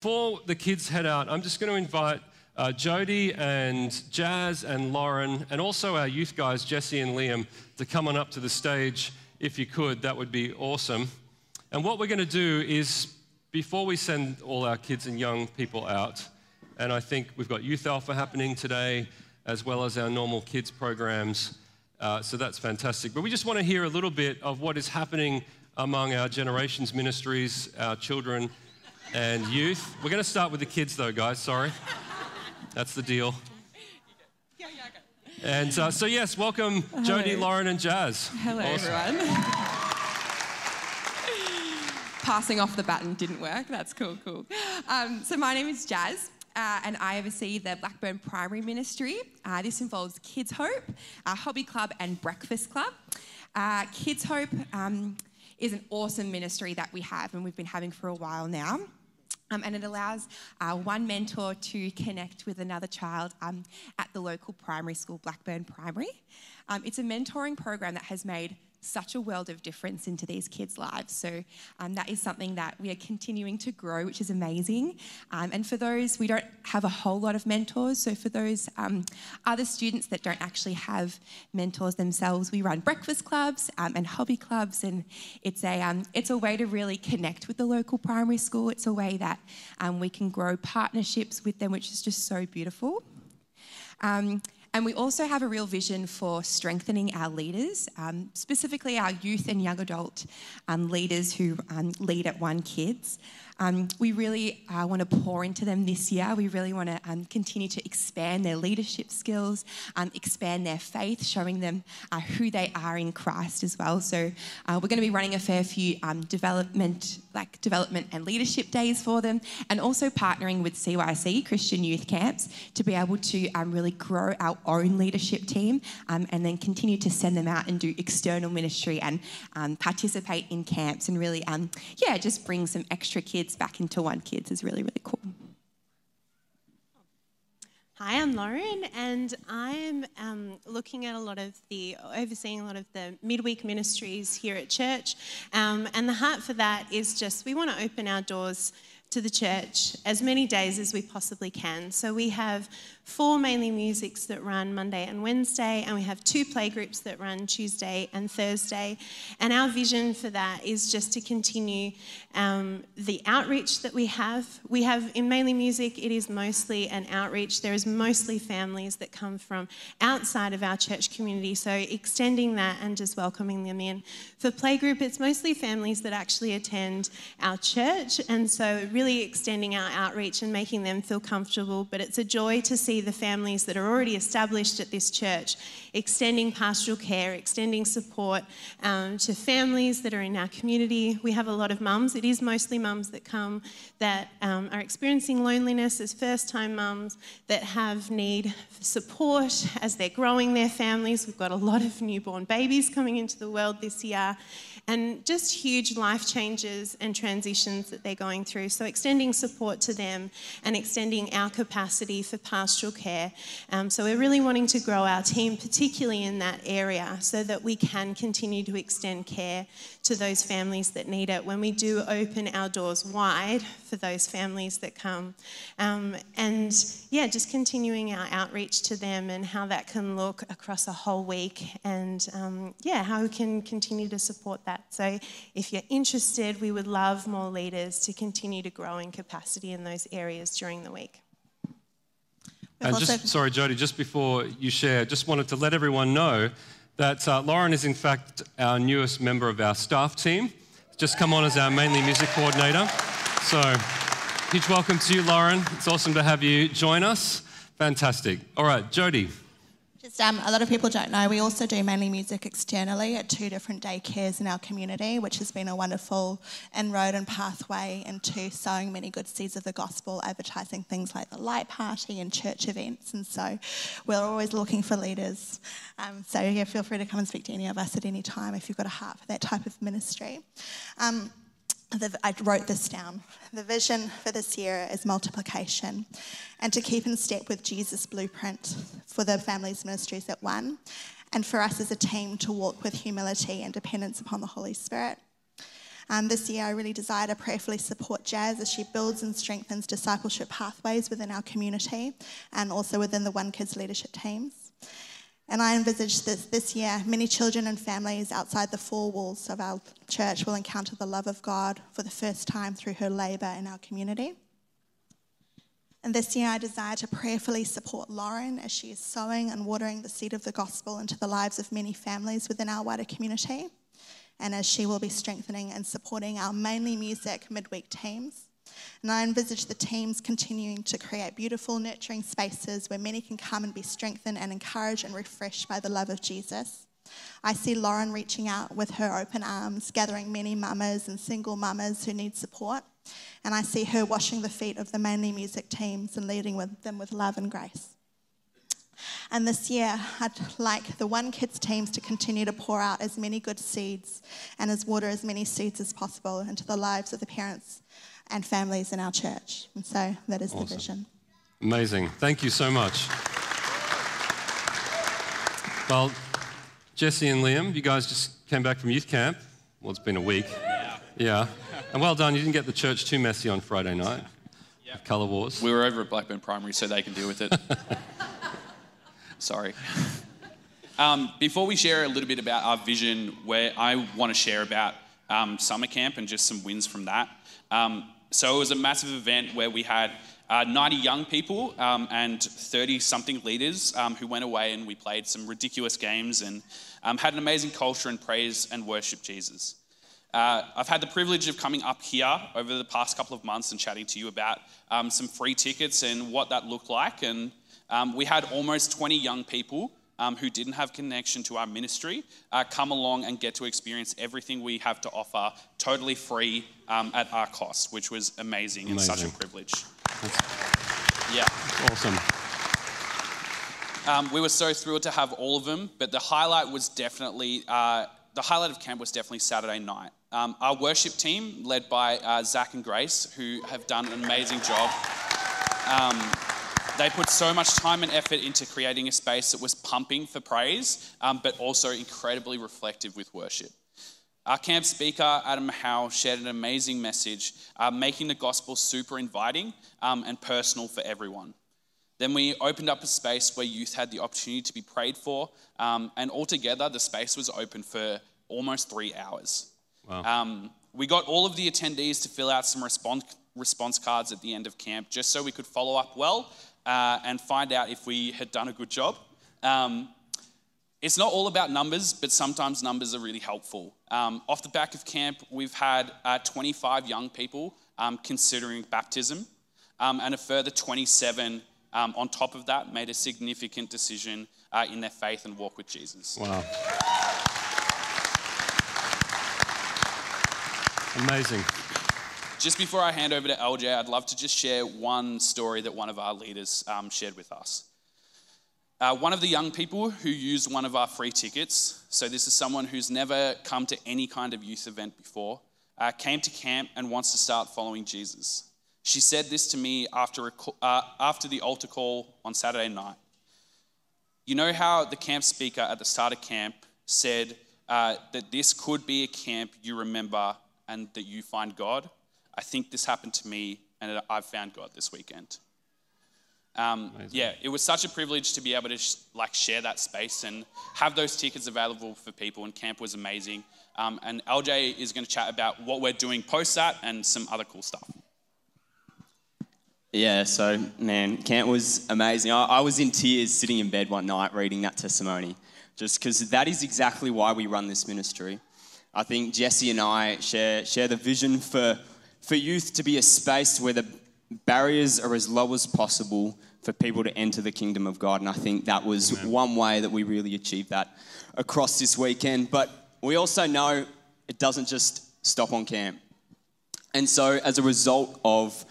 Before the kids head out, I'm just going to invite uh, Jody and Jazz and Lauren, and also our youth guys, Jesse and Liam, to come on up to the stage. If you could, that would be awesome. And what we're going to do is, before we send all our kids and young people out, and I think we've got Youth Alpha happening today, as well as our normal kids programs. Uh, so that's fantastic. But we just want to hear a little bit of what is happening among our generations ministries, our children and youth. We're going to start with the kids, though, guys. Sorry. That's the deal. And uh, so, yes, welcome Jody, Lauren, and Jazz. Hello, Awesome. everyone. Passing off the baton didn't work. That's cool, cool. Um, so, my name is Jazz. Uh, and I oversee the Blackburn Primary Ministry. Uh, this involves Kids Hope, our hobby club, and breakfast club. Uh, Kids Hope um, is an awesome ministry that we have, and we've been having for a while now. Um, and it allows uh, one mentor to connect with another child um, at the local primary school, Blackburn Primary. Um, it's a mentoring program that has made such a world of difference into these kids' lives. So um, that is something that we are continuing to grow, which is amazing. Um, and for those, we don't have a whole lot of mentors. So for those um, other students that don't actually have mentors themselves, we run breakfast clubs um, and hobby clubs, and it's a um, it's a way to really connect with the local primary school. It's a way that um, we can grow partnerships with them, which is just so beautiful. Um, and we also have a real vision for strengthening our leaders, um, specifically our youth and young adult um, leaders who um, lead at One Kids. Um, we really uh, want to pour into them this year. We really want to um, continue to expand their leadership skills, um, expand their faith, showing them uh, who they are in Christ as well. So uh, we're going to be running a fair few um, development, like development and leadership days for them, and also partnering with CYC Christian Youth Camps to be able to um, really grow our own leadership team, um, and then continue to send them out and do external ministry and participate in camps and really, yeah, just bring some extra kids back into One Kids is really, really cool. Hi, I'm Lauren, and I'm um, looking at a lot of the, overseeing a lot of the midweek ministries here at church. Um, and the heart for that is just we want to open our doors to the church as many days as we possibly can. So we have four mainly musics that run Monday and Wednesday, and we have two playgroups that run Tuesday and Thursday. And our vision for that is just to continue um, the outreach that we have. We have in mainly music, it is mostly an outreach. There is mostly families that come from outside of our church community, so extending that and just welcoming them in. For playgroup, it's mostly families that actually attend our church, and so really extending our outreach and making them feel comfortable. But it's a joy to see the families that are already established at this church, extending pastoral care, extending support um, to families that are in our community. We have a lot of mums, it is mostly mums that come that um, are experiencing loneliness as first time mums that have need for support as they're growing their families. We've got a lot of newborn babies coming into the world this year and just huge life changes and transitions that they're going through. So, extending support to them and extending our capacity for pastoral care. Um, so, we're really wanting to grow our team, particularly in that area, so that we can continue to extend care to those families that need it when we do open our doors wide for those families that come. Um, and yeah, just continuing our outreach to them and how that can look across a whole week and um, yeah, how we can continue to support that. So if you're interested, we would love more leaders to continue to grow in capacity in those areas during the week. And just, sorry, Jody, just before you share, just wanted to let everyone know that uh, Lauren is, in fact, our newest member of our staff team. Just come on as our mainly music coordinator. So, huge welcome to you, Lauren. It's awesome to have you join us. Fantastic. All right, Jody. Um, a lot of people don't know, we also do mainly music externally at two different daycares in our community, which has been a wonderful inroad and pathway into sowing many good seeds of the gospel, advertising things like the light party and church events. And so we're always looking for leaders. Um, so yeah, feel free to come and speak to any of us at any time if you've got a heart for that type of ministry. Um, the, I wrote this down. The vision for this year is multiplication and to keep in step with Jesus' blueprint for the families ministries at one, and for us as a team to walk with humility and dependence upon the Holy Spirit. Um, this year, I really desire to prayerfully support Jazz as she builds and strengthens discipleship pathways within our community and also within the One Kids leadership teams. And I envisage this this year, many children and families outside the four walls of our church will encounter the love of God for the first time through her labour in our community. And this year, I desire to prayerfully support Lauren as she is sowing and watering the seed of the gospel into the lives of many families within our wider community, and as she will be strengthening and supporting our mainly music midweek teams. And I envisage the teams continuing to create beautiful, nurturing spaces where many can come and be strengthened and encouraged and refreshed by the love of Jesus. I see Lauren reaching out with her open arms, gathering many mamas and single mamas who need support and I see her washing the feet of the mainly music teams and leading with them with love and grace. And this year, I'd like the One Kids teams to continue to pour out as many good seeds and as water as many seeds as possible into the lives of the parents and families in our church. And so that is awesome. the vision. Amazing. Thank you so much. Well, Jesse and Liam, you guys just came back from youth camp. Well, it's been a week. Yeah. Yeah. And well done, you didn't get the church too messy on Friday night. Yep. Colour Wars. We were over at Blackburn Primary, so they can deal with it. Sorry. Um, before we share a little bit about our vision, where I want to share about um, summer camp and just some wins from that. Um, so it was a massive event where we had uh, 90 young people um, and 30 something leaders um, who went away and we played some ridiculous games and um, had an amazing culture and praise and worship Jesus. Uh, I've had the privilege of coming up here over the past couple of months and chatting to you about um, some free tickets and what that looked like. And um, we had almost 20 young people um, who didn't have connection to our ministry uh, come along and get to experience everything we have to offer totally free um, at our cost, which was amazing, amazing. and such a privilege. That's yeah. Awesome. Um, we were so thrilled to have all of them, but the highlight was definitely uh, the highlight of camp was definitely Saturday night. Um, our worship team, led by uh, Zach and Grace, who have done an amazing job. Um, they put so much time and effort into creating a space that was pumping for praise, um, but also incredibly reflective with worship. Our camp speaker, Adam Howe, shared an amazing message, uh, making the gospel super inviting um, and personal for everyone. Then we opened up a space where youth had the opportunity to be prayed for, um, and altogether the space was open for almost three hours. Wow. Um, we got all of the attendees to fill out some response, response cards at the end of camp just so we could follow up well uh, and find out if we had done a good job. Um, it's not all about numbers, but sometimes numbers are really helpful. Um, off the back of camp, we've had uh, 25 young people um, considering baptism, um, and a further 27 um, on top of that made a significant decision uh, in their faith and walk with Jesus. Wow. Amazing. Just before I hand over to LJ, I'd love to just share one story that one of our leaders um, shared with us. Uh, one of the young people who used one of our free tickets, so this is someone who's never come to any kind of youth event before, uh, came to camp and wants to start following Jesus. She said this to me after, uh, after the altar call on Saturday night. You know how the camp speaker at the start of camp said uh, that this could be a camp you remember and that you find God. I think this happened to me and I've found God this weekend. Um, yeah, it was such a privilege to be able to sh- like share that space and have those tickets available for people. And camp was amazing. Um, and LJ is going to chat about what we're doing post that and some other cool stuff. Yeah, so man, camp was amazing. I, I was in tears sitting in bed one night reading that testimony, just because that is exactly why we run this ministry. I think Jesse and I share, share the vision for, for youth to be a space where the barriers are as low as possible for people to enter the kingdom of God. And I think that was Amen. one way that we really achieved that across this weekend. But we also know it doesn't just stop on camp. And so, as a result of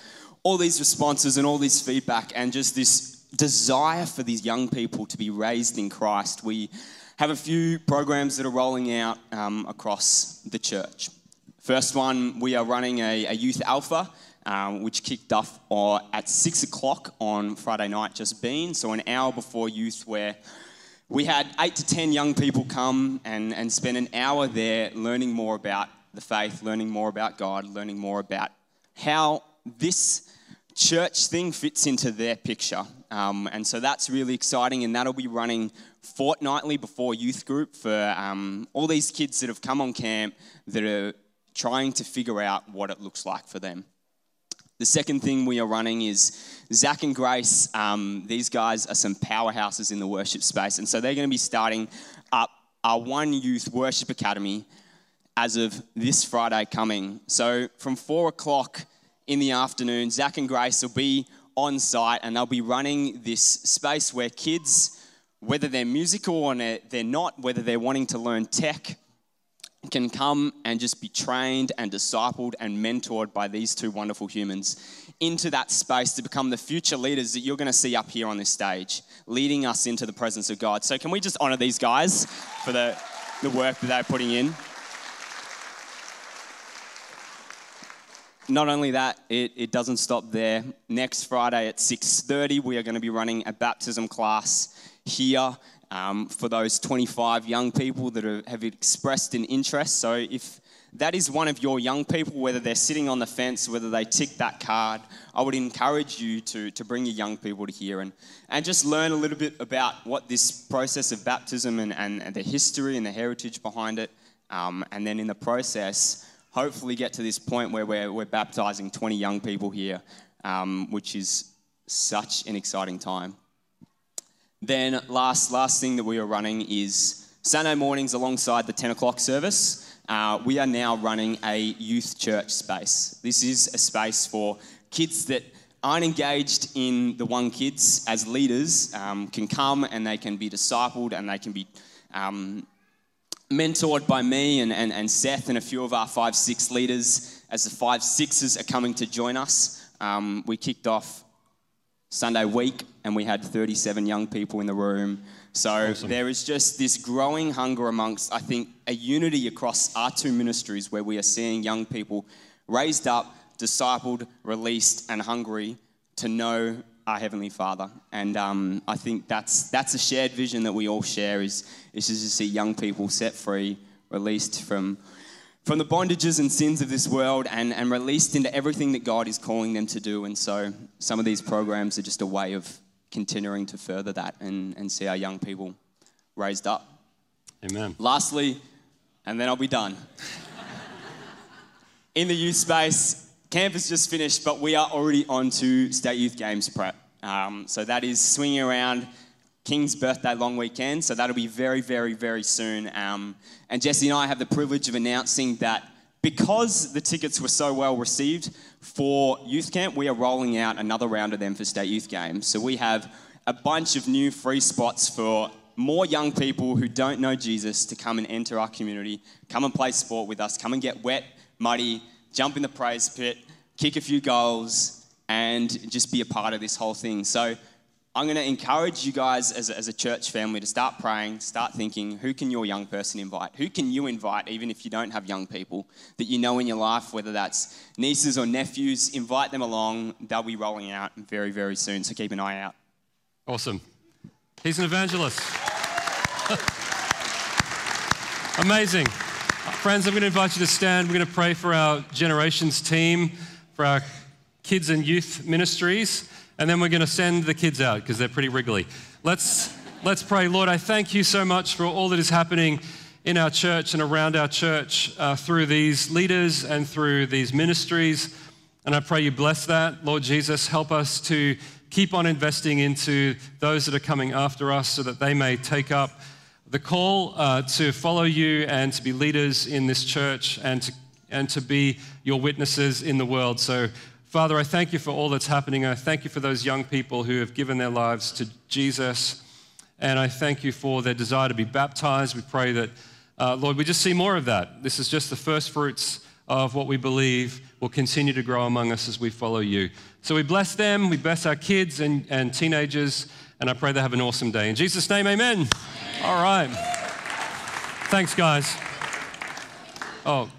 all these responses and all this feedback, and just this desire for these young people to be raised in Christ, we have a few programs that are rolling out um, across the church. First one, we are running a, a youth alpha, um, which kicked off uh, at six o'clock on Friday night, just been. So, an hour before youth, where we had eight to ten young people come and, and spend an hour there learning more about the faith, learning more about God, learning more about how this church thing fits into their picture. Um, and so that's really exciting, and that'll be running fortnightly before youth group for um, all these kids that have come on camp that are trying to figure out what it looks like for them. The second thing we are running is Zach and Grace. Um, these guys are some powerhouses in the worship space, and so they're going to be starting up our One Youth Worship Academy as of this Friday coming. So from four o'clock in the afternoon, Zach and Grace will be on site and they'll be running this space where kids, whether they're musical or they're not, whether they're wanting to learn tech, can come and just be trained and discipled and mentored by these two wonderful humans into that space to become the future leaders that you're going to see up here on this stage, leading us into the presence of God. So, can we just honor these guys for the, the work that they're putting in? Not only that, it, it doesn't stop there. Next Friday at 6:30, we are going to be running a baptism class here um, for those 25 young people that are, have expressed an interest. So if that is one of your young people, whether they're sitting on the fence, whether they tick that card, I would encourage you to, to bring your young people to here and, and just learn a little bit about what this process of baptism and, and, and the history and the heritage behind it. Um, and then in the process, hopefully get to this point where we're, we're baptizing 20 young people here, um, which is such an exciting time. Then last last thing that we are running is Sunday mornings alongside the 10 o'clock service. Uh, we are now running a youth church space. This is a space for kids that aren't engaged in the One Kids as leaders um, can come and they can be discipled and they can be um, mentored by me and, and, and Seth and a few of our five six leaders as the five sixes are coming to join us. Um, we kicked off Sunday week, and we had 37 young people in the room. So awesome. there is just this growing hunger amongst, I think, a unity across our two ministries where we are seeing young people raised up, discipled, released, and hungry to know our Heavenly Father. And um, I think that's, that's a shared vision that we all share is, is just to see young people set free, released from from the bondages and sins of this world and, and released into everything that God is calling them to do. And so some of these programs are just a way of continuing to further that and, and see our young people raised up. Amen. Lastly, and then I'll be done. In the youth space, camp has just finished, but we are already on to State Youth Games prep. Um, so that is swinging around King's birthday long weekend, so that'll be very, very, very soon. Um, and Jesse and I have the privilege of announcing that because the tickets were so well received for youth camp, we are rolling out another round of them for state youth games. So we have a bunch of new free spots for more young people who don't know Jesus to come and enter our community, come and play sport with us, come and get wet, muddy, jump in the praise pit, kick a few goals, and just be a part of this whole thing. So I'm going to encourage you guys as a, as a church family to start praying, start thinking who can your young person invite? Who can you invite, even if you don't have young people that you know in your life, whether that's nieces or nephews? Invite them along. They'll be rolling out very, very soon, so keep an eye out. Awesome. He's an evangelist. Amazing. Friends, I'm going to invite you to stand. We're going to pray for our generations team, for our kids and youth ministries and then we're going to send the kids out because they're pretty wriggly. Let's, let's pray. Lord, I thank you so much for all that is happening in our church and around our church uh, through these leaders and through these ministries. And I pray you bless that. Lord Jesus, help us to keep on investing into those that are coming after us so that they may take up the call uh, to follow you and to be leaders in this church and to, and to be your witnesses in the world. So Father, I thank you for all that's happening. I thank you for those young people who have given their lives to Jesus. And I thank you for their desire to be baptized. We pray that, uh, Lord, we just see more of that. This is just the first fruits of what we believe will continue to grow among us as we follow you. So we bless them, we bless our kids and, and teenagers, and I pray they have an awesome day. In Jesus' name, amen. amen. All right. Thanks, guys. Oh,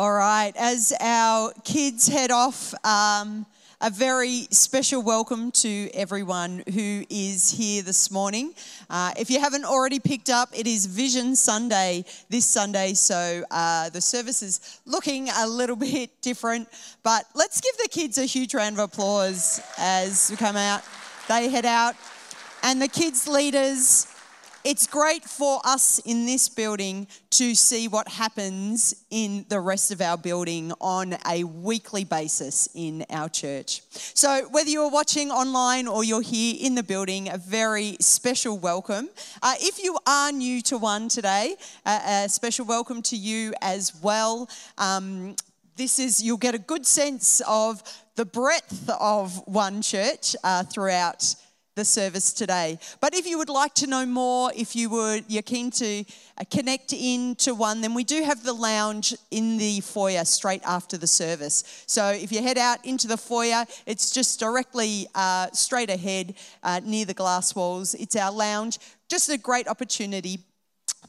All right, as our kids head off, um, a very special welcome to everyone who is here this morning. Uh, if you haven't already picked up, it is Vision Sunday this Sunday, so uh, the service is looking a little bit different. But let's give the kids a huge round of applause as we come out. They head out, and the kids' leaders it's great for us in this building to see what happens in the rest of our building on a weekly basis in our church. So, whether you're watching online or you're here in the building, a very special welcome. Uh, if you are new to one today, uh, a special welcome to you as well. Um, this is, you'll get a good sense of the breadth of one church uh, throughout the service today. But if you would like to know more, if you would, you're keen to uh, connect into one, then we do have the lounge in the foyer straight after the service. So if you head out into the foyer, it's just directly uh, straight ahead uh, near the glass walls. It's our lounge. Just a great opportunity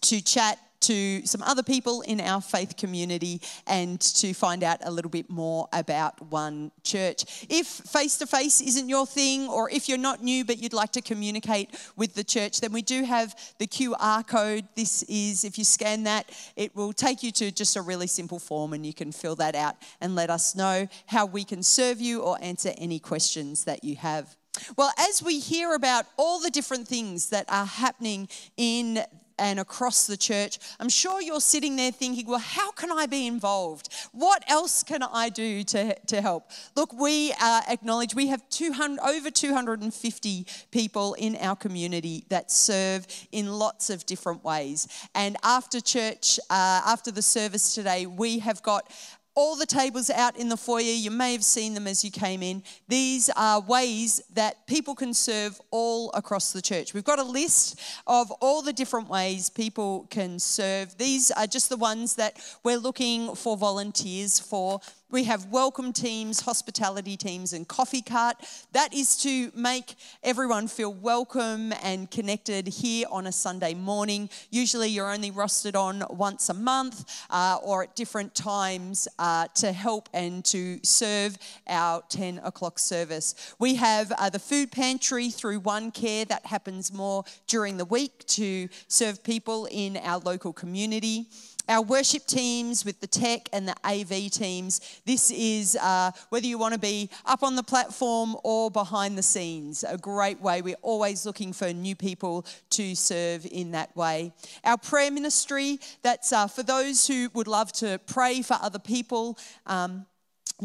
to chat to some other people in our faith community and to find out a little bit more about One Church. If face to face isn't your thing, or if you're not new but you'd like to communicate with the church, then we do have the QR code. This is, if you scan that, it will take you to just a really simple form and you can fill that out and let us know how we can serve you or answer any questions that you have. Well, as we hear about all the different things that are happening in and across the church, I'm sure you're sitting there thinking, well, how can I be involved? What else can I do to, to help? Look, we uh, acknowledge we have 200, over 250 people in our community that serve in lots of different ways. And after church, uh, after the service today, we have got all the tables out in the foyer, you may have seen them as you came in. These are ways that people can serve all across the church. We've got a list of all the different ways people can serve. These are just the ones that we're looking for volunteers for. We have welcome teams, hospitality teams, and coffee cart. That is to make everyone feel welcome and connected here on a Sunday morning. Usually, you're only rostered on once a month uh, or at different times uh, to help and to serve our 10 o'clock service. We have uh, the food pantry through One Care that happens more during the week to serve people in our local community our worship teams with the tech and the AV teams. This is uh, whether you want to be up on the platform or behind the scenes, a great way. We're always looking for new people to serve in that way. Our prayer ministry, that's uh, for those who would love to pray for other people. Um,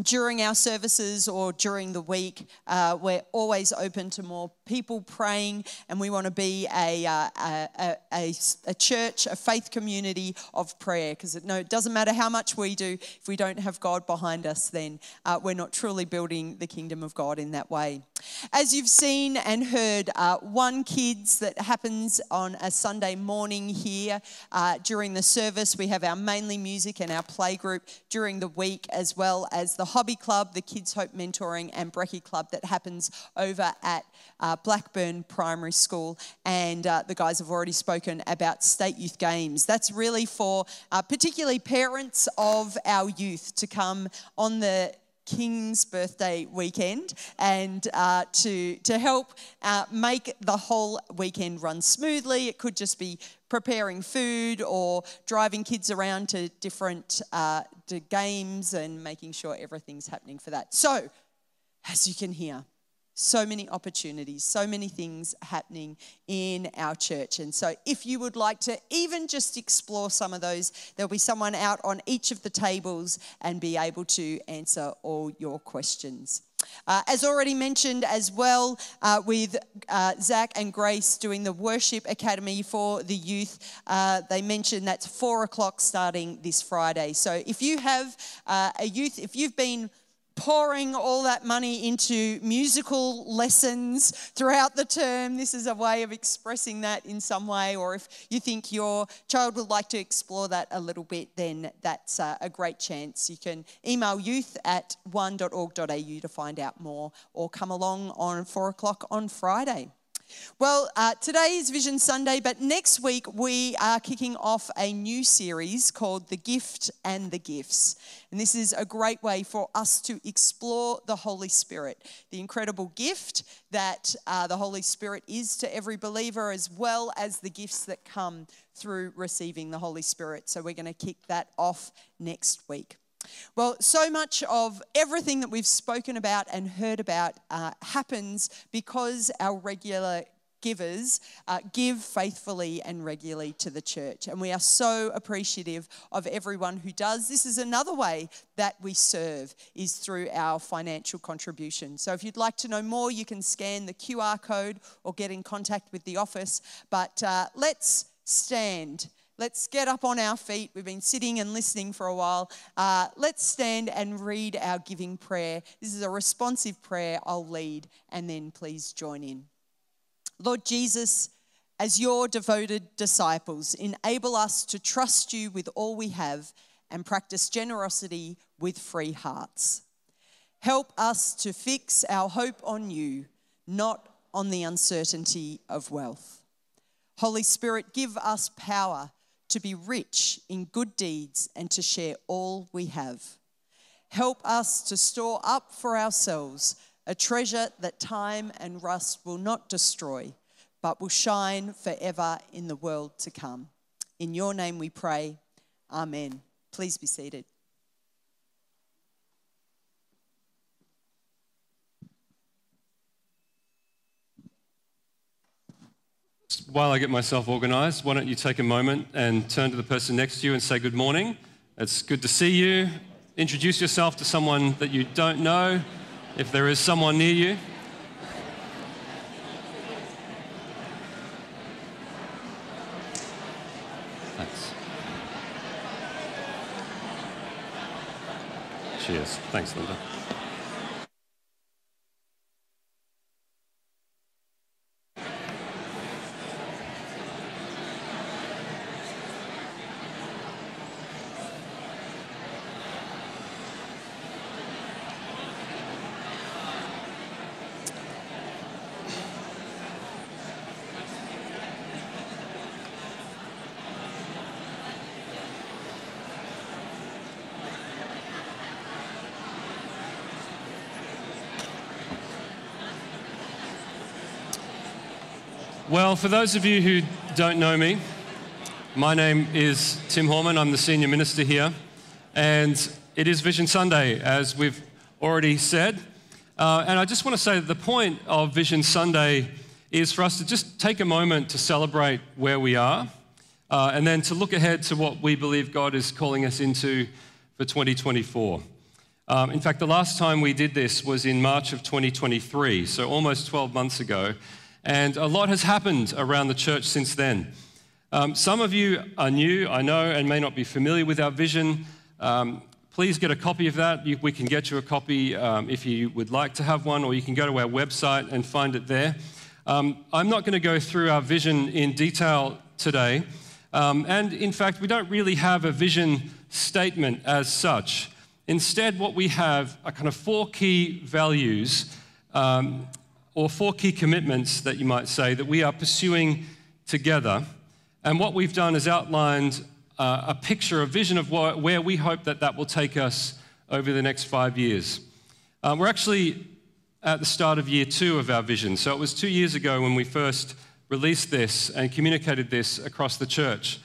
during our services or during the week, uh, we're always open to more people praying, and we want to be a, uh, a, a, a, church, a faith community of prayer. Because it, no, it doesn't matter how much we do, if we don't have God behind us, then uh, we're not truly building the kingdom of God in that way. As you've seen and heard, uh, One Kids that happens on a Sunday morning here uh, during the service. We have our mainly music and our play group during the week, as well as the hobby club, the Kids Hope Mentoring and Brekkie Club that happens over at uh, Blackburn Primary School. And uh, the guys have already spoken about State Youth Games. That's really for uh, particularly parents of our youth to come on the King's birthday weekend and uh, to, to help uh, make the whole weekend run smoothly. It could just be preparing food or driving kids around to different uh, games and making sure everything's happening for that. So, as you can hear, so many opportunities, so many things happening in our church. And so, if you would like to even just explore some of those, there'll be someone out on each of the tables and be able to answer all your questions. Uh, as already mentioned, as well, uh, with uh, Zach and Grace doing the Worship Academy for the youth, uh, they mentioned that's four o'clock starting this Friday. So if you have uh, a youth, if you've been pouring all that money into musical lessons throughout the term. This is a way of expressing that in some way. Or if you think your child would like to explore that a little bit, then that's uh, a great chance. You can email youth at one.org.au to find out more or come along on four o'clock on Friday. Well, uh, today is Vision Sunday, but next week we are kicking off a new series called The Gift and the Gifts. And this is a great way for us to explore the Holy Spirit, the incredible gift that uh, the Holy Spirit is to every believer, as well as the gifts that come through receiving the Holy Spirit. So we're going to kick that off next week. Well, so much of everything that we've spoken about and heard about uh, happens because our regular givers uh, give faithfully and regularly to the church. And we are so appreciative of everyone who does. This is another way that we serve is through our financial contribution. So if you'd like to know more, you can scan the QR code or get in contact with the office. But uh, let's stand. Let's get up on our feet. We've been sitting and listening for a while. Uh, let's stand and read our giving prayer. This is a responsive prayer I'll lead, and then please join in. Lord Jesus, as your devoted disciples, enable us to trust you with all we have and practice generosity with free hearts. Help us to fix our hope on you, not on the uncertainty of wealth. Holy Spirit, give us power to be rich in good deeds and to share all we have. Help us to store up for ourselves a treasure that time and rust will not destroy, but will shine forever in the world to come. In your name we pray. Amen. Please be seated. While I get myself organized, why don't you take a moment and turn to the person next to you and say good morning? It's good to see you. Introduce yourself to someone that you don't know if there is someone near you. Thanks. Cheers. Thanks, Linda. Well, for those of you who don't know me, my name is Tim Horman. I'm the senior minister here. And it is Vision Sunday, as we've already said. Uh, and I just want to say that the point of Vision Sunday is for us to just take a moment to celebrate where we are uh, and then to look ahead to what we believe God is calling us into for 2024. Um, in fact, the last time we did this was in March of 2023, so almost 12 months ago. And a lot has happened around the church since then. Um, some of you are new, I know, and may not be familiar with our vision. Um, please get a copy of that. You, we can get you a copy um, if you would like to have one, or you can go to our website and find it there. Um, I'm not going to go through our vision in detail today. Um, and in fact, we don't really have a vision statement as such. Instead, what we have are kind of four key values um, or four key commitments that you might say that we are pursuing together. And what we've done is outlined uh, a picture, a vision of where we hope that that will take us over the next five years. Um, we're actually at the start of year two of our vision. So it was two years ago when we first released this and communicated this across the church.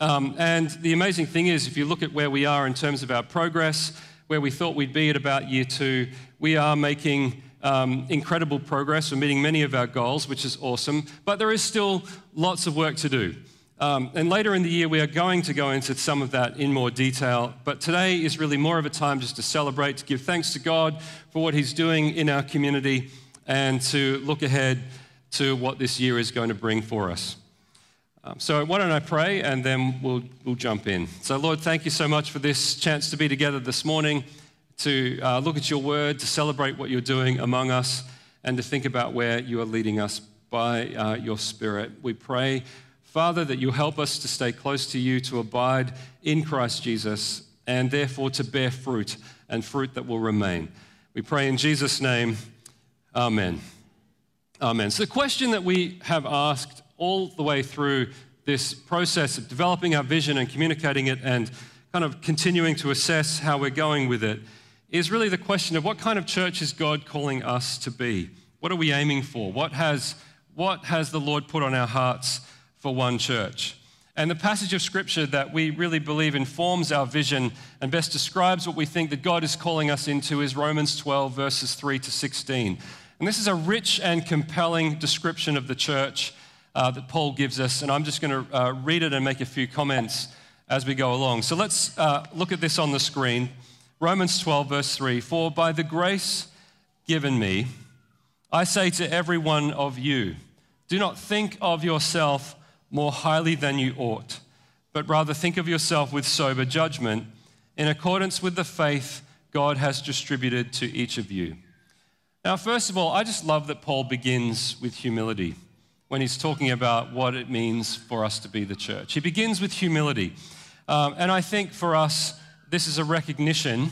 Um, and the amazing thing is, if you look at where we are in terms of our progress, where we thought we'd be at about year two, we are making um, incredible progress. We're meeting many of our goals, which is awesome, but there is still lots of work to do. Um, and later in the year, we are going to go into some of that in more detail. But today is really more of a time just to celebrate, to give thanks to God for what He's doing in our community, and to look ahead to what this year is going to bring for us. Um, so, why don't I pray and then we'll, we'll jump in. So, Lord, thank you so much for this chance to be together this morning to uh, look at your word, to celebrate what you're doing among us, and to think about where you are leading us by uh, your Spirit. We pray, Father, that you help us to stay close to you, to abide in Christ Jesus, and therefore to bear fruit and fruit that will remain. We pray in Jesus' name, Amen. Amen. So, the question that we have asked all the way through this process of developing our vision and communicating it and kind of continuing to assess how we're going with it is really the question of what kind of church is God calling us to be? What are we aiming for? What has, what has the Lord put on our hearts for one church? And the passage of scripture that we really believe informs our vision and best describes what we think that God is calling us into is Romans 12, verses 3 to 16. And this is a rich and compelling description of the church uh, that Paul gives us. And I'm just going to uh, read it and make a few comments as we go along. So let's uh, look at this on the screen. Romans 12, verse 3 For by the grace given me, I say to every one of you, do not think of yourself more highly than you ought, but rather think of yourself with sober judgment in accordance with the faith God has distributed to each of you. Now, first of all, I just love that Paul begins with humility when he's talking about what it means for us to be the church. He begins with humility. Um, and I think for us, this is a recognition,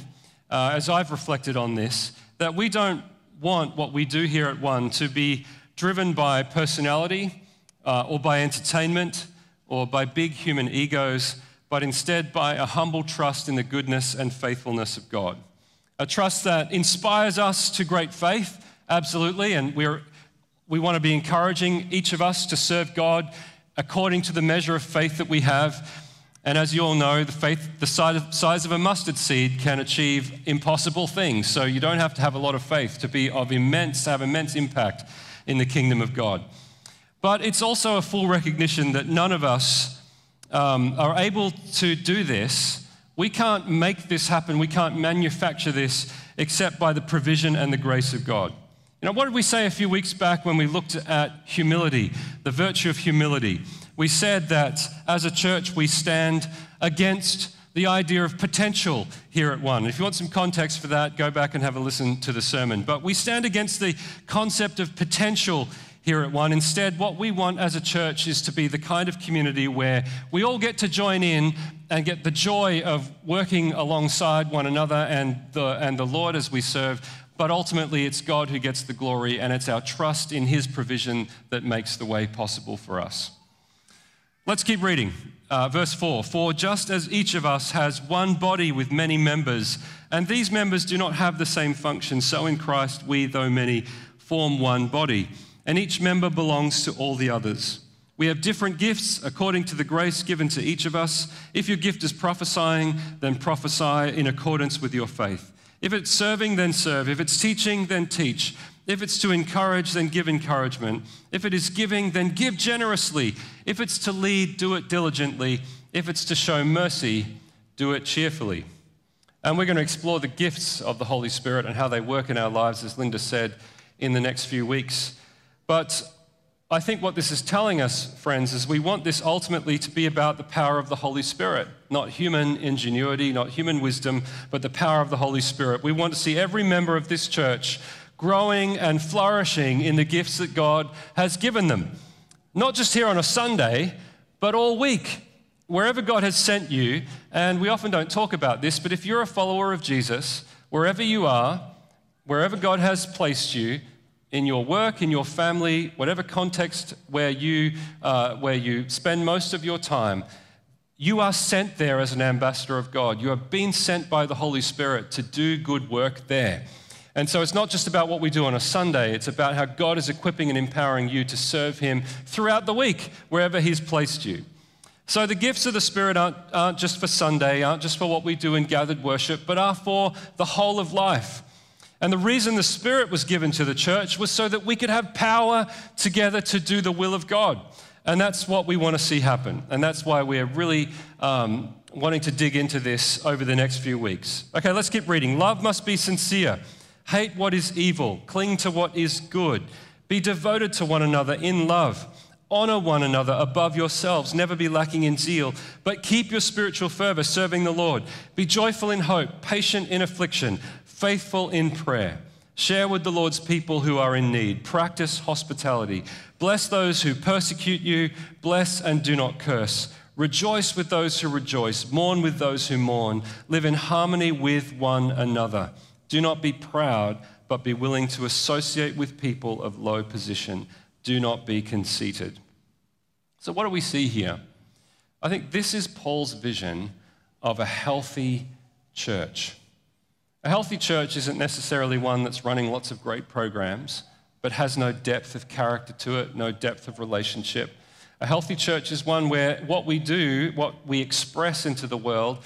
uh, as I've reflected on this, that we don't want what we do here at One to be driven by personality uh, or by entertainment or by big human egos, but instead by a humble trust in the goodness and faithfulness of God a trust that inspires us to great faith, absolutely, and we're, we want to be encouraging each of us to serve God according to the measure of faith that we have. And as you all know, the faith, the size of a mustard seed can achieve impossible things. So you don't have to have a lot of faith to be of immense, have immense impact in the kingdom of God. But it's also a full recognition that none of us um, are able to do this we can't make this happen. We can't manufacture this except by the provision and the grace of God. You know, what did we say a few weeks back when we looked at humility, the virtue of humility? We said that as a church, we stand against the idea of potential here at One. If you want some context for that, go back and have a listen to the sermon. But we stand against the concept of potential here at One. Instead, what we want as a church is to be the kind of community where we all get to join in and get the joy of working alongside one another and the, and the Lord as we serve. But ultimately, it's God who gets the glory, and it's our trust in His provision that makes the way possible for us. Let's keep reading. Uh, verse 4 For just as each of us has one body with many members, and these members do not have the same function, so in Christ we, though many, form one body and each member belongs to all the others. We have different gifts according to the grace given to each of us. If your gift is prophesying, then prophesy in accordance with your faith. If it's serving, then serve. If it's teaching, then teach. If it's to encourage, then give encouragement. If it is giving, then give generously. If it's to lead, do it diligently. If it's to show mercy, do it cheerfully. And we're going to explore the gifts of the Holy Spirit and how they work in our lives, as Linda said, in the next few weeks. But I think what this is telling us, friends, is we want this ultimately to be about the power of the Holy Spirit, not human ingenuity, not human wisdom, but the power of the Holy Spirit. We want to see every member of this church growing and flourishing in the gifts that God has given them. Not just here on a Sunday, but all week, wherever God has sent you. And we often don't talk about this, but if you're a follower of Jesus, wherever you are, wherever God has placed you, in your work, in your family, whatever context where you, uh, where you spend most of your time, you are sent there as an ambassador of God. You have been sent by the Holy Spirit to do good work there. And so it's not just about what we do on a Sunday, it's about how God is equipping and empowering you to serve Him throughout the week, wherever He's placed you. So the gifts of the Spirit aren't, aren't just for Sunday, aren't just for what we do in gathered worship, but are for the whole of life. And the reason the Spirit was given to the church was so that we could have power together to do the will of God. And that's what we want to see happen. And that's why we're really um, wanting to dig into this over the next few weeks. Okay, let's keep reading. Love must be sincere. Hate what is evil. Cling to what is good. Be devoted to one another in love. Honor one another above yourselves. Never be lacking in zeal, but keep your spiritual fervor serving the Lord. Be joyful in hope, patient in affliction faithful in prayer. Share with the Lord's people who are in need. Practice hospitality. Bless those who persecute you. Bless and do not curse. Rejoice with those who rejoice. Mourn with those who mourn. Live in harmony with one another. Do not be proud, but be willing to associate with people of low position. Do not be conceited. So, what do we see here? I think this is Paul's vision of a healthy church. A healthy church isn't necessarily one that's running lots of great programs, but has no depth of character to it, no depth of relationship. A healthy church is one where what we do, what we express into the world,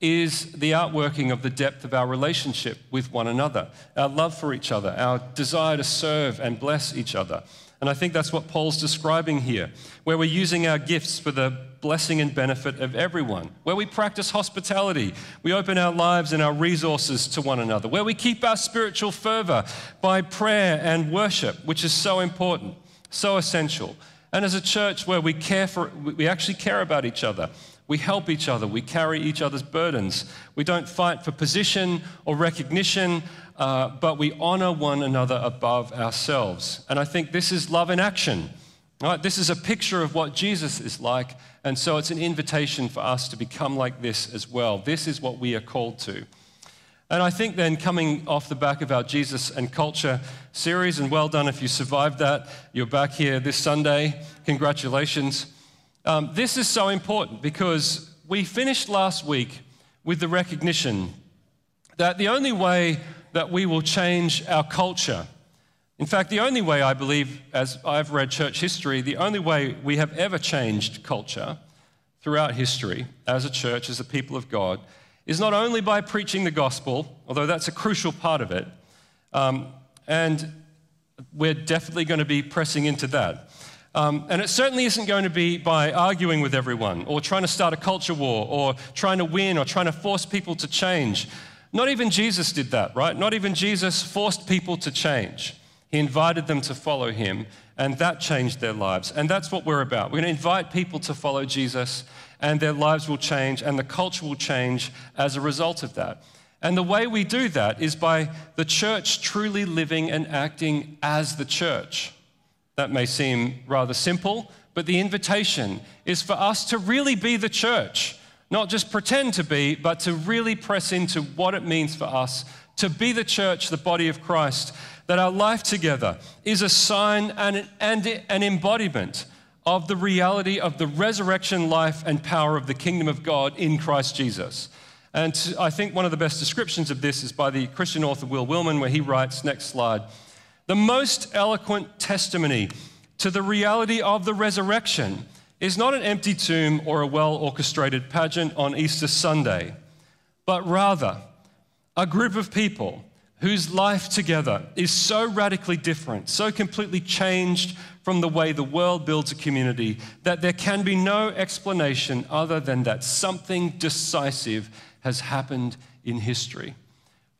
is the outworking of the depth of our relationship with one another, our love for each other, our desire to serve and bless each other. And I think that's what Paul's describing here, where we're using our gifts for the blessing and benefit of everyone, where we practice hospitality, we open our lives and our resources to one another, where we keep our spiritual fervor by prayer and worship, which is so important, so essential. And as a church where we care for, we actually care about each other. We help each other. We carry each other's burdens. We don't fight for position or recognition, uh, but we honor one another above ourselves. And I think this is love in action. Right? This is a picture of what Jesus is like, and so it's an invitation for us to become like this as well. This is what we are called to. And I think then, coming off the back of our Jesus and Culture series, and well done if you survived that, you're back here this Sunday. Congratulations. Um, this is so important because we finished last week with the recognition that the only way that we will change our culture, in fact, the only way I believe, as I've read church history, the only way we have ever changed culture throughout history as a church, as a people of God, is not only by preaching the gospel, although that's a crucial part of it, um, and we're definitely going to be pressing into that. Um, and it certainly isn't going to be by arguing with everyone or trying to start a culture war or trying to win or trying to force people to change. Not even Jesus did that, right? Not even Jesus forced people to change. He invited them to follow him, and that changed their lives. And that's what we're about. We're going to invite people to follow Jesus, and their lives will change, and the culture will change as a result of that. And the way we do that is by the church truly living and acting as the church. That may seem rather simple, but the invitation is for us to really be the church, not just pretend to be, but to really press into what it means for us to be the church, the body of Christ, that our life together is a sign and, and an embodiment of the reality of the resurrection life and power of the kingdom of God in Christ Jesus. And I think one of the best descriptions of this is by the Christian author Will Willimon, where he writes, next slide, the most eloquent testimony to the reality of the resurrection is not an empty tomb or a well orchestrated pageant on Easter Sunday, but rather a group of people whose life together is so radically different, so completely changed from the way the world builds a community, that there can be no explanation other than that something decisive has happened in history.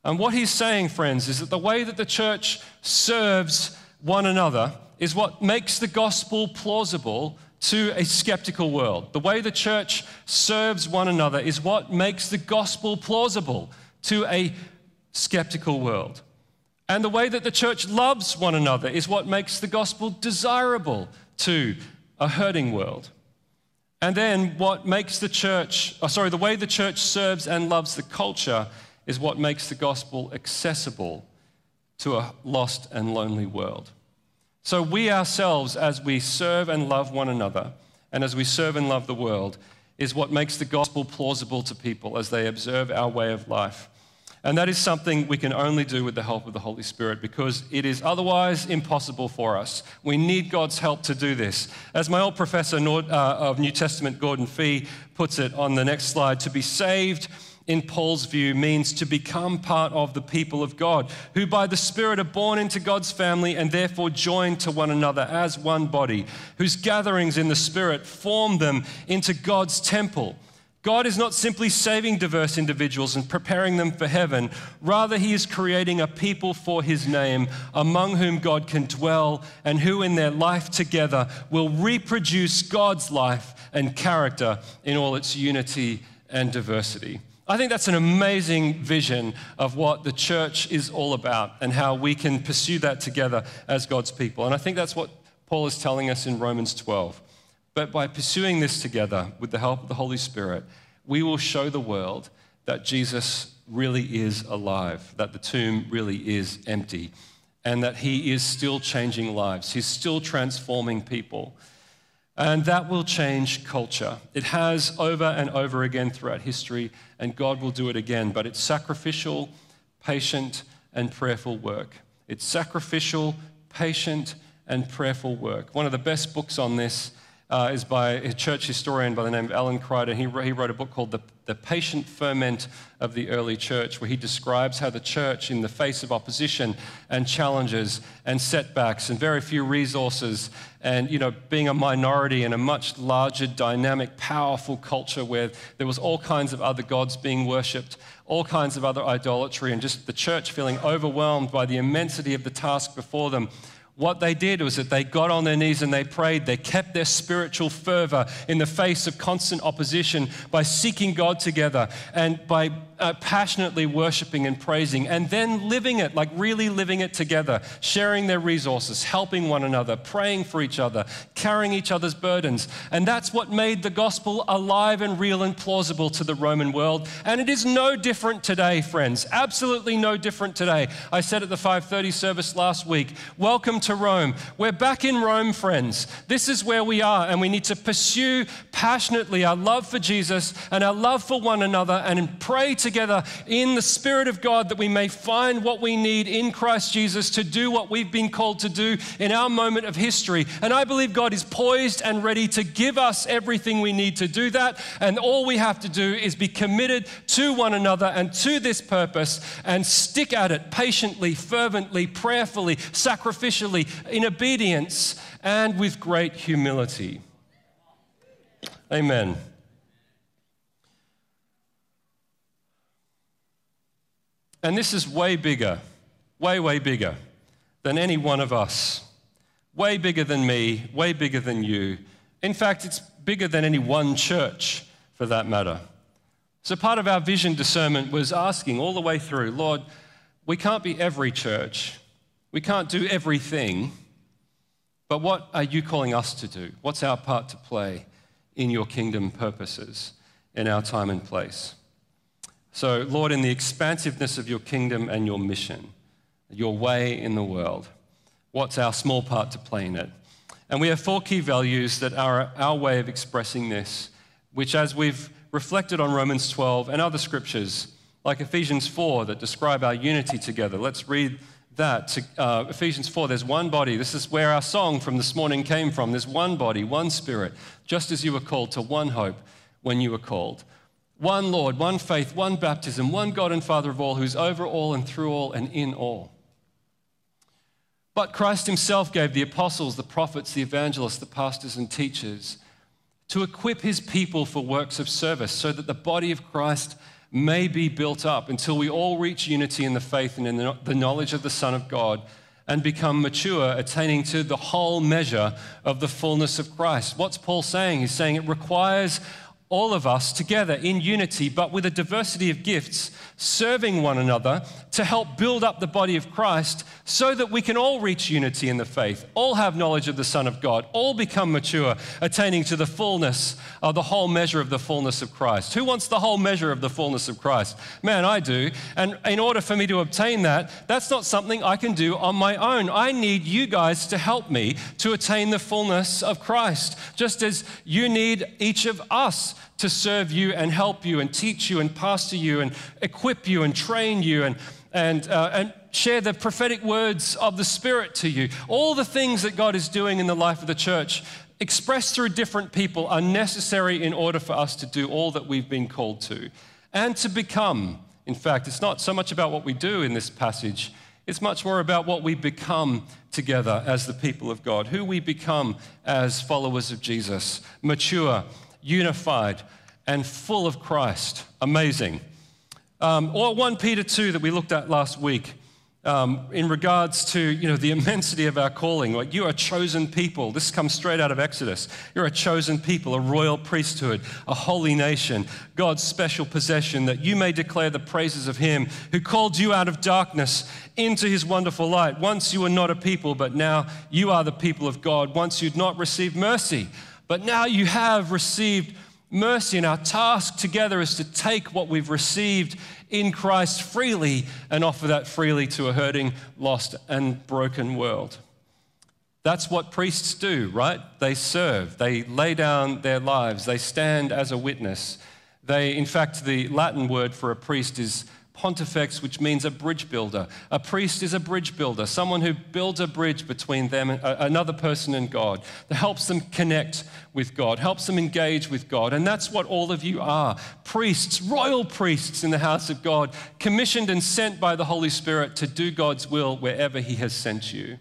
And what he's saying, friends, is that the way that the church serves one another is what makes the gospel plausible to a skeptical world. The way the church serves one another is what makes the gospel plausible to a skeptical world. And the way that the church loves one another is what makes the gospel desirable to a hurting world. And then what makes the church, oh, sorry, the way the church serves and loves the culture is what makes the gospel accessible to a lost and lonely world. So, we ourselves, as we serve and love one another, and as we serve and love the world, is what makes the gospel plausible to people as they observe our way of life. And that is something we can only do with the help of the Holy Spirit because it is otherwise impossible for us. We need God's help to do this. As my old professor uh, of New Testament, Gordon Fee, puts it on the next slide to be saved in Paul's view, means to become part of the people of God, who by the Spirit are born into God's family and therefore joined to one another as one body, whose gatherings in the Spirit form them into God's temple. God is not simply saving diverse individuals and preparing them for heaven. Rather, He is creating a people for His name, among whom God can dwell, and who in their life together will reproduce God's life and character in all its unity and diversity. I think that's an amazing vision of what the church is all about and how we can pursue that together as God's people. And I think that's what Paul is telling us in Romans 12. But by pursuing this together with the help of the Holy Spirit, we will show the world that Jesus really is alive, that the tomb really is empty, and that he is still changing lives. He's still transforming people. And that will change culture. It has over and over again throughout history, and God will do it again. But it's sacrificial, patient, and prayerful work. It's sacrificial, patient, and prayerful work. One of the best books on this uh, is by a church historian by the name of Alan Kreider. He, he wrote a book called the, the Patient Ferment of the Early Church, where he describes how the church, in the face of opposition and challenges and setbacks and very few resources, and you know, being a minority in a much larger, dynamic, powerful culture where there was all kinds of other gods being worshipped, all kinds of other idolatry, and just the church feeling overwhelmed by the immensity of the task before them what they did was that they got on their knees and they prayed. They kept their spiritual fervor in the face of constant opposition by seeking God together and by uh, passionately worshiping and praising, and then living it, like really living it together, sharing their resources, helping one another, praying for each other, carrying each other's burdens. And that's what made the gospel alive and real and plausible to the Roman world. And it is no different today, friends. Absolutely no different today. I said at the 5:30 service last week, welcome to Rome. We're back in Rome, friends. This is where we are, and we need to pursue passionately our love for Jesus and our love for one another and pray to together in the Spirit of God that we may find what we need in Christ Jesus to do what we've been called to do in our moment of history. And I believe God is poised and ready to give us everything we need to do that. And all we have to do is be committed to one another and to this purpose and stick at it patiently, fervently, prayerfully, sacrificially, in obedience, and with great humility. Amen. And this is way bigger, way, way bigger than any one of us. Way bigger than me, way bigger than you. In fact, it's bigger than any one church for that matter. So, part of our vision discernment was asking all the way through Lord, we can't be every church, we can't do everything, but what are you calling us to do? What's our part to play in your kingdom purposes in our time and place? So, Lord, in the expansiveness of your kingdom and your mission, your way in the world, what's our small part to play in it? And we have four key values that are our way of expressing this, which, as we've reflected on Romans 12 and other scriptures, like Ephesians 4, that describe our unity together. Let's read that. To, uh, Ephesians 4, there's one body. This is where our song from this morning came from. There's one body, one spirit, just as you were called to one hope when you were called one Lord, one faith, one baptism, one God and Father of all, who's over all and through all and in all. But Christ himself gave the apostles, the prophets, the evangelists, the pastors, and teachers to equip his people for works of service so that the body of Christ may be built up until we all reach unity in the faith and in the knowledge of the Son of God and become mature, attaining to the whole measure of the fullness of Christ. What's Paul saying? He's saying it requires all of us together in unity, but with a diversity of gifts, serving one another to help build up the body of Christ so that we can all reach unity in the faith, all have knowledge of the Son of God, all become mature, attaining to the fullness of the whole measure of the fullness of Christ. Who wants the whole measure of the fullness of Christ? Man, I do. And in order for me to obtain that, that's not something I can do on my own. I need you guys to help me to attain the fullness of Christ, just as you need each of us to serve you and help you and teach you and pastor you and equip you and train you and, and, uh, and share the prophetic words of the Spirit to you. All the things that God is doing in the life of the church, expressed through different people, are necessary in order for us to do all that we've been called to and to become. In fact, it's not so much about what we do in this passage. It's much more about what we become together as the people of God, who we become as followers of Jesus, mature, unified, and full of Christ. Amazing. Um, or 1 Peter 2 that we looked at last week. Um, in regards to you know the immensity of our calling like you are chosen people this comes straight out of exodus you're a chosen people a royal priesthood a holy nation god's special possession that you may declare the praises of him who called you out of darkness into his wonderful light once you were not a people but now you are the people of god once you'd not received mercy but now you have received mercy, and our task together is to take what we've received in Christ freely and offer that freely to a hurting, lost, and broken world. That's what priests do, right? They serve, they lay down their lives, they stand as a witness. They, in fact, the Latin word for a priest is pontifex, which means a bridge builder. A priest is a bridge builder, someone who builds a bridge between them and uh, another person and God, that helps them connect with God, helps them engage with God. And that's what all of you are priests, royal priests in the house of God, commissioned and sent by the Holy Spirit to do God's will wherever He has sent you.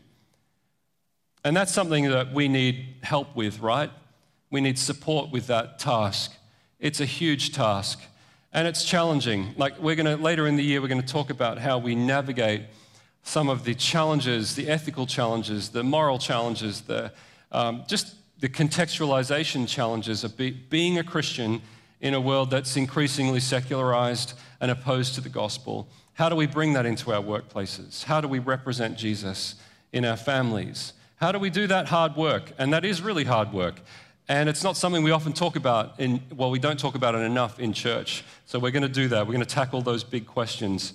And that's something that we need help with, right? We need support with that task. It's a huge task and it's challenging. Like we're going to later in the year we're going to talk about how we navigate some of the challenges, the ethical challenges, the moral challenges, the um, just the contextualization challenges of be, being a Christian in a world that's increasingly secularized and opposed to the gospel. How do we bring that into our workplaces? How do we represent Jesus in our families? How do we do that hard work? And that is really hard work. And it's not something we often talk about in, well, we don't talk about it enough in church. So we're going to do that. We're going to tackle those big questions.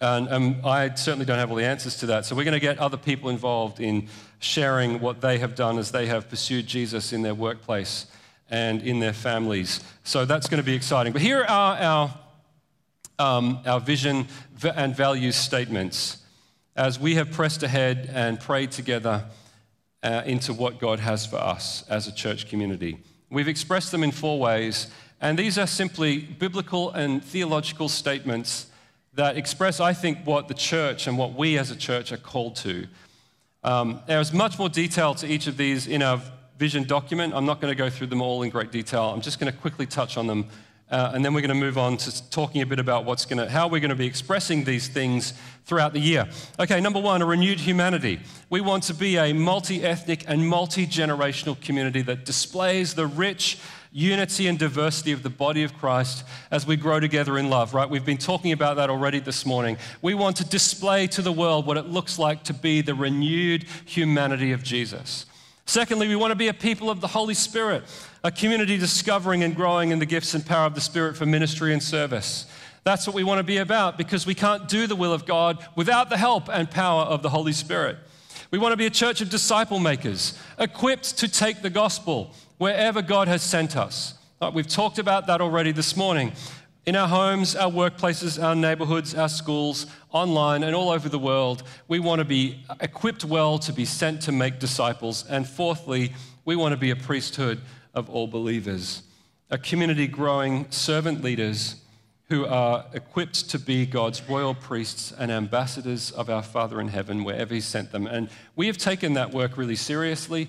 And um, I certainly don't have all the answers to that. So we're going to get other people involved in sharing what they have done as they have pursued Jesus in their workplace and in their families. So that's going to be exciting. But here are our, um, our vision and values statements as we have pressed ahead and prayed together uh, into what God has for us as a church community. We've expressed them in four ways, and these are simply biblical and theological statements that express, I think, what the church and what we as a church are called to. Um, there's much more detail to each of these in our vision document. I'm not going to go through them all in great detail. I'm just going to quickly touch on them uh, and then we're going to move on to talking a bit about what's going to, how we're going to be expressing these things throughout the year. Okay, number one, a renewed humanity. We want to be a multi ethnic and multi generational community that displays the rich unity and diversity of the body of Christ as we grow together in love, right? We've been talking about that already this morning. We want to display to the world what it looks like to be the renewed humanity of Jesus. Secondly, we want to be a people of the Holy Spirit, a community discovering and growing in the gifts and power of the Spirit for ministry and service. That's what we want to be about because we can't do the will of God without the help and power of the Holy Spirit. We want to be a church of disciple makers, equipped to take the gospel wherever God has sent us. We've talked about that already this morning in our homes, our workplaces, our neighborhoods, our schools, online, and all over the world, we want to be equipped well to be sent to make disciples. And fourthly, we want to be a priesthood of all believers, a community growing servant leaders who are equipped to be God's royal priests and ambassadors of our Father in heaven wherever He sent them. And we have taken that work really seriously.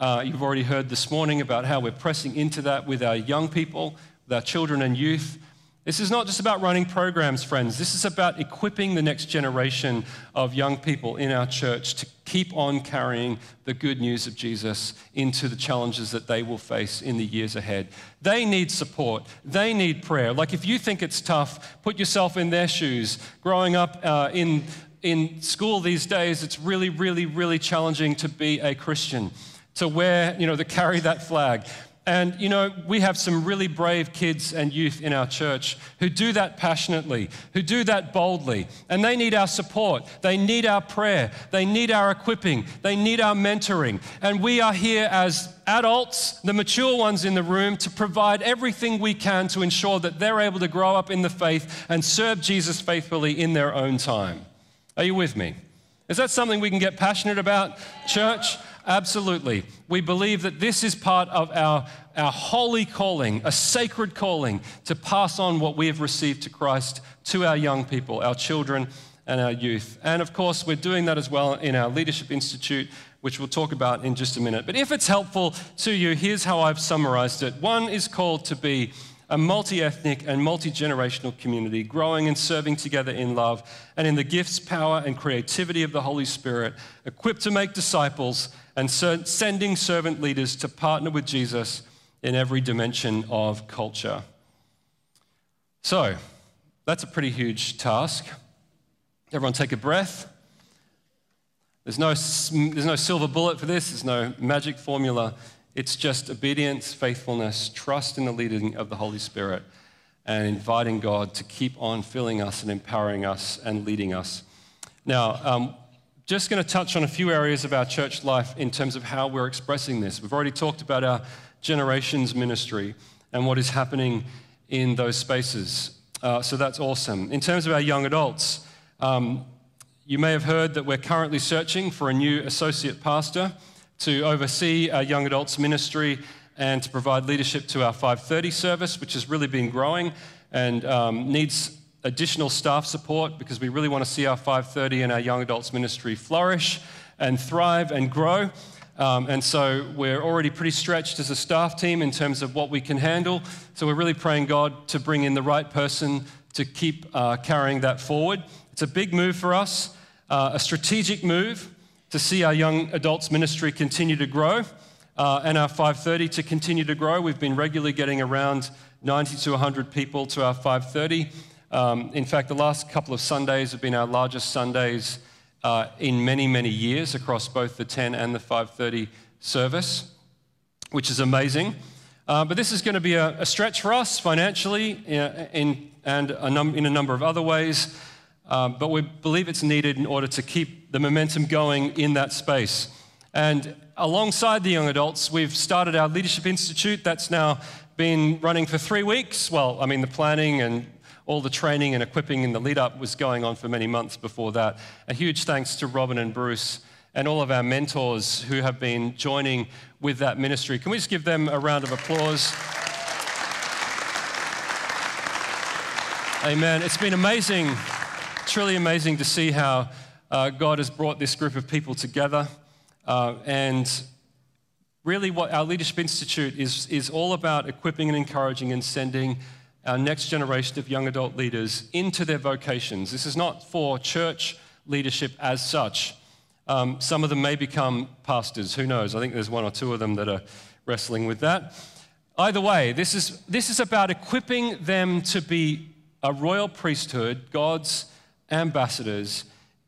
Uh, you've already heard this morning about how we're pressing into that with our young people, with our children and youth. This is not just about running programs, friends. This is about equipping the next generation of young people in our church to keep on carrying the good news of Jesus into the challenges that they will face in the years ahead. They need support, they need prayer. Like if you think it's tough, put yourself in their shoes. Growing up uh, in, in school these days, it's really, really, really challenging to be a Christian to wear, you know, to carry that flag. And, you know, we have some really brave kids and youth in our church who do that passionately, who do that boldly. And they need our support. They need our prayer. They need our equipping. They need our mentoring. And we are here as adults, the mature ones in the room, to provide everything we can to ensure that they're able to grow up in the faith and serve Jesus faithfully in their own time. Are you with me? Is that something we can get passionate about, church? Absolutely. We believe that this is part of our, our holy calling, a sacred calling to pass on what we have received to Christ to our young people, our children, and our youth. And of course, we're doing that as well in our Leadership Institute, which we'll talk about in just a minute. But if it's helpful to you, here's how I've summarized it. One is called to be a multi ethnic and multi generational community, growing and serving together in love and in the gifts, power, and creativity of the Holy Spirit, equipped to make disciples and sending servant leaders to partner with Jesus in every dimension of culture. So, that's a pretty huge task. Everyone take a breath. There's no, there's no silver bullet for this, there's no magic formula. It's just obedience, faithfulness, trust in the leading of the Holy Spirit, and inviting God to keep on filling us and empowering us and leading us. Now, um, just going to touch on a few areas of our church life in terms of how we're expressing this. We've already talked about our generations ministry and what is happening in those spaces. Uh, so that's awesome. In terms of our young adults, um, you may have heard that we're currently searching for a new associate pastor to oversee our young adults ministry and to provide leadership to our 530 service, which has really been growing and um, needs additional staff support because we really want to see our 530 and our young adults ministry flourish and thrive and grow. Um, and so we're already pretty stretched as a staff team in terms of what we can handle. So we're really praying God to bring in the right person to keep uh, carrying that forward. It's a big move for us, uh, a strategic move to see our young adults ministry continue to grow uh, and our 530 to continue to grow. We've been regularly getting around 90 to 100 people to our 530. Um, in fact, the last couple of Sundays have been our largest Sundays uh, in many, many years across both the 10 and the 530 service, which is amazing. Uh, but this is going to be a, a stretch for us financially in, in and a num- in a number of other ways. Um, but we believe it's needed in order to keep the momentum going in that space. And alongside the young adults, we've started our Leadership Institute that's now been running for three weeks. Well, I mean, the planning and all the training and equipping in the lead up was going on for many months before that. A huge thanks to Robin and Bruce and all of our mentors who have been joining with that ministry. Can we just give them a round of applause? Amen. It's been amazing, truly amazing to see how uh, God has brought this group of people together. Uh, and really, what our Leadership Institute is, is all about equipping and encouraging and sending our next generation of young adult leaders into their vocations. This is not for church leadership as such. Um, some of them may become pastors, who knows? I think there's one or two of them that are wrestling with that. Either way, this is, this is about equipping them to be a royal priesthood, God's ambassadors,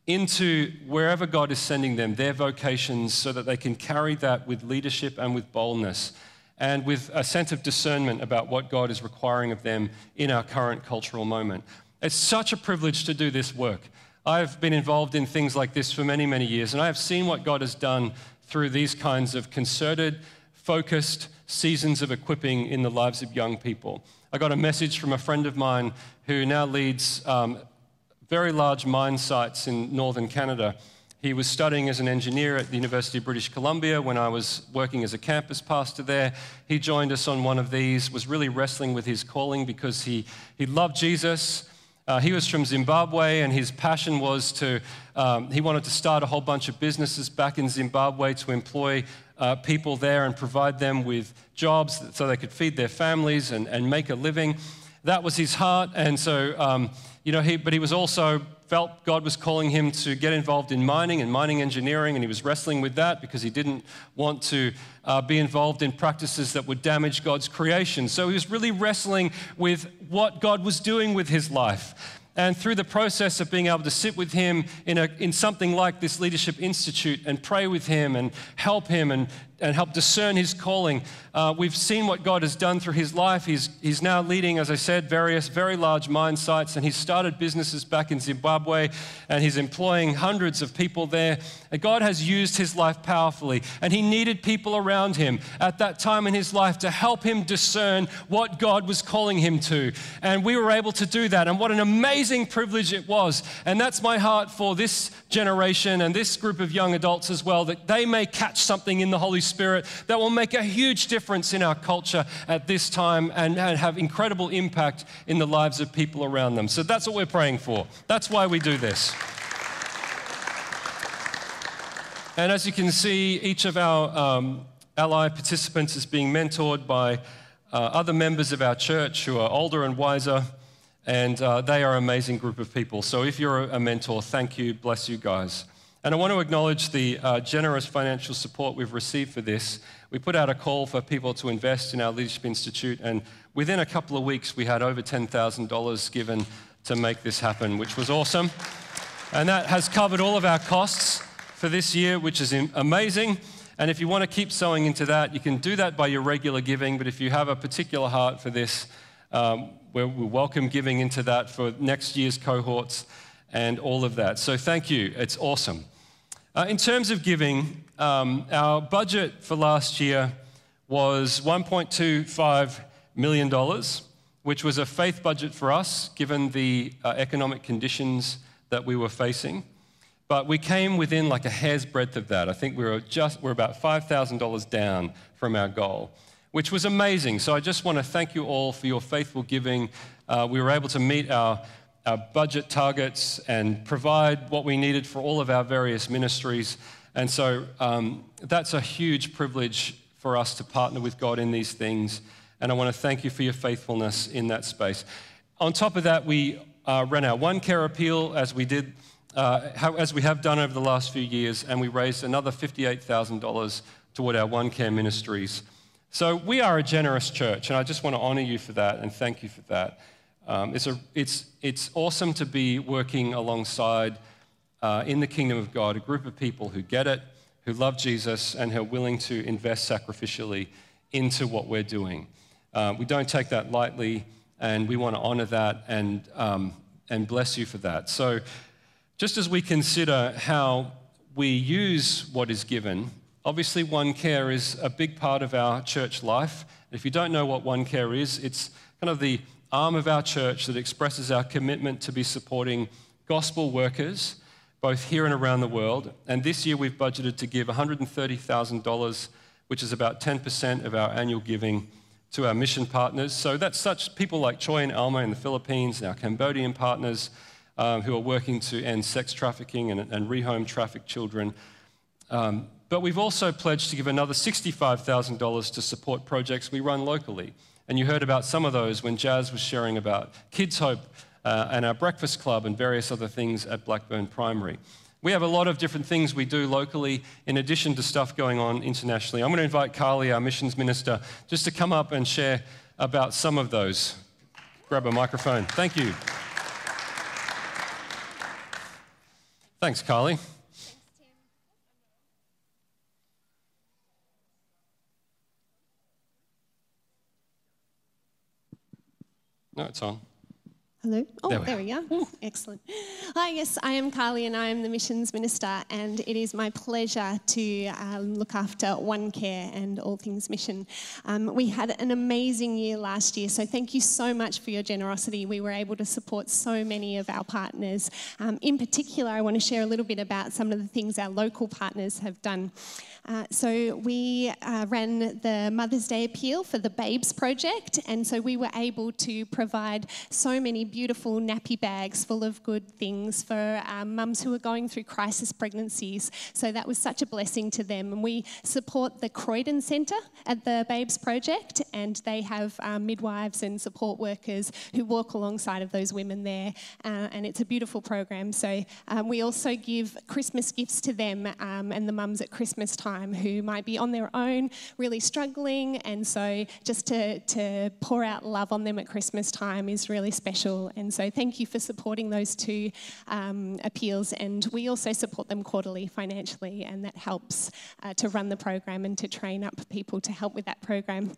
into wherever God is sending them, their vocations, so that they can carry that with leadership and with boldness and with a sense of discernment about what God is requiring of them in our current cultural moment. It's such a privilege to do this work. I've been involved in things like this for many, many years, and I have seen what God has done through these kinds of concerted, focused seasons of equipping in the lives of young people. I got a message from a friend of mine who now leads um, very large mine sites in northern Canada he was studying as an engineer at the University of British Columbia when I was working as a campus pastor there. He joined us on one of these, was really wrestling with his calling because he, he loved Jesus. Uh, he was from Zimbabwe, and his passion was to, um, he wanted to start a whole bunch of businesses back in Zimbabwe to employ uh, people there and provide them with jobs so they could feed their families and, and make a living. That was his heart, and so, um, you know, he, but he was also felt God was calling him to get involved in mining and mining engineering, and he was wrestling with that because he didn't want to uh, be involved in practices that would damage God's creation. So he was really wrestling with what God was doing with his life. And through the process of being able to sit with him in, a, in something like this Leadership Institute and pray with him and help him and, and help discern his calling, uh, we've seen what God has done through his life. He's, he's now leading, as I said, various very large mine sites, and he's started businesses back in Zimbabwe, and he's employing hundreds of people there. And God has used his life powerfully, and he needed people around him at that time in his life to help him discern what God was calling him to. And we were able to do that, and what an amazing privilege it was. And that's my heart for this generation and this group of young adults as well, that they may catch something in the Holy Spirit that will make a huge difference in our culture at this time and, and have incredible impact in the lives of people around them. So that's what we're praying for. That's why we do this. And as you can see, each of our um, ally participants is being mentored by uh, other members of our church who are older and wiser, and uh, they are an amazing group of people. So if you're a mentor, thank you, bless you guys. And I want to acknowledge the uh, generous financial support we've received for this. We put out a call for people to invest in our Leadership Institute, and within a couple of weeks, we had over $10,000 given to make this happen, which was awesome. And that has covered all of our costs for this year, which is amazing. And if you want to keep sowing into that, you can do that by your regular giving. But if you have a particular heart for this, um, we welcome giving into that for next year's cohorts and all of that. So thank you. It's awesome. Uh, in terms of giving, um, our budget for last year was $1.25 million, which was a faith budget for us, given the uh, economic conditions that we were facing. But we came within like a hair's breadth of that. I think we were just we're about $5,000 down from our goal, which was amazing. So I just want to thank you all for your faithful giving. Uh, we were able to meet our, our budget targets and provide what we needed for all of our various ministries. And so um, that's a huge privilege for us to partner with God in these things. And I want to thank you for your faithfulness in that space. On top of that, we uh, ran our One Care appeal as we did uh, how, as we have done over the last few years, and we raised another $58,000 toward our One Care ministries. So we are a generous church, and I just want to honor you for that and thank you for that. Um, it's, a, it's, it's awesome to be working alongside uh, in the kingdom of God a group of people who get it, who love Jesus, and who are willing to invest sacrificially into what we're doing. Uh, we don't take that lightly, and we want to honor that and, um, and bless you for that. So just as we consider how we use what is given, obviously One Care is a big part of our church life. If you don't know what One Care is, it's kind of the arm of our church that expresses our commitment to be supporting gospel workers, both here and around the world. And this year we've budgeted to give $130,000, which is about 10% of our annual giving to our mission partners. So that's such people like Choi and Alma in the Philippines, and our Cambodian partners, um, who are working to end sex trafficking and, and rehome trafficked children. Um, but we've also pledged to give another $65,000 to support projects we run locally. And you heard about some of those when Jazz was sharing about Kids Hope uh, and our Breakfast Club and various other things at Blackburn Primary. We have a lot of different things we do locally in addition to stuff going on internationally. I'm going to invite Carly, our missions minister, just to come up and share about some of those. Grab a microphone. Thank you. Thanks, Carly. No, it's on. Hello. Oh, There we there we are. Excellent. Hi, yes, I am Carly and I am the missions minister, and it is my pleasure to um, look after One Care and all things mission. Um, we had an amazing year last year, so thank you so much for your generosity. We were able to support so many of our partners. Um, in particular, I want to share a little bit about some of the things our local partners have done. Uh, so we uh, ran the Mother's Day appeal for the Babes Project, and so we were able to provide so many beautiful nappy bags full of good things for um, mums who are going through crisis pregnancies. So that was such a blessing to them. And we support the Croydon Centre at the Babes Project, and they have um, midwives and support workers who walk alongside of those women there, uh, and it's a beautiful program. So um, we also give Christmas gifts to them um, and the mums at Christmas time who might be on their own, really struggling, and so just to, to pour out love on them at Christmas time is really special. And so thank you for supporting those two um, appeals, and we also support them quarterly financially, and that helps uh, to run the program and to train up people to help with that program.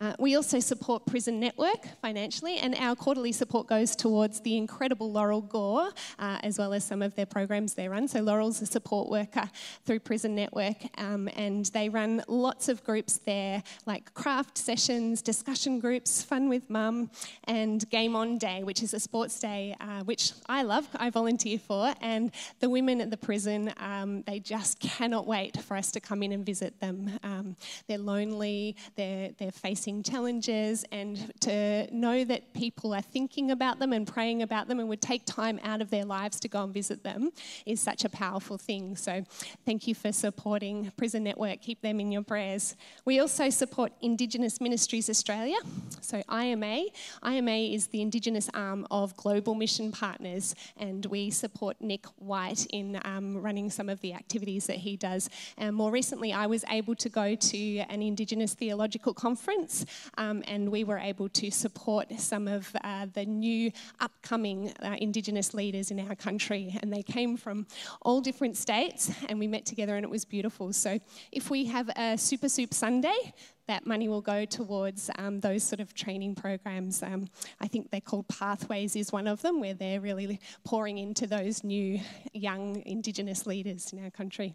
Uh, we also support Prison Network financially, and our quarterly support goes towards the incredible Laurel Gore, uh, as well as some of their programs they run. So Laurel's a support worker through Prison Network, um, and they run lots of groups there, like craft sessions, discussion groups, fun with mum, and Game On Day, which is a sports day, uh, which I love, I volunteer for, and the women at the prison, um, they just cannot wait for us to come in and visit them. Um, they're lonely, they're, they're facing challenges, and to know that people are thinking about them and praying about them and would take time out of their lives to go and visit them is such a powerful thing. So thank you for supporting Prison Network. Keep them in your prayers. We also support Indigenous Ministries Australia, so IMA. IMA is the Indigenous arm of global mission partners, and we support Nick White in um, running some of the activities that he does. And more recently, I was able to go to an Indigenous theological conference, um, and we were able to support some of uh, the new upcoming uh, Indigenous leaders in our country, and they came from all different states, and we met together, and it was beautiful. So, if we have a Super Soup Sunday, that money will go towards um, those sort of training programs. Um, I think they're called Pathways, is one of them, where they're really pouring into those new young Indigenous leaders in our country.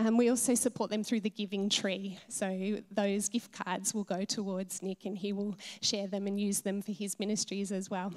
Um, we also support them through the Giving Tree. So those gift cards will go towards Nick and he will share them and use them for his ministries as well.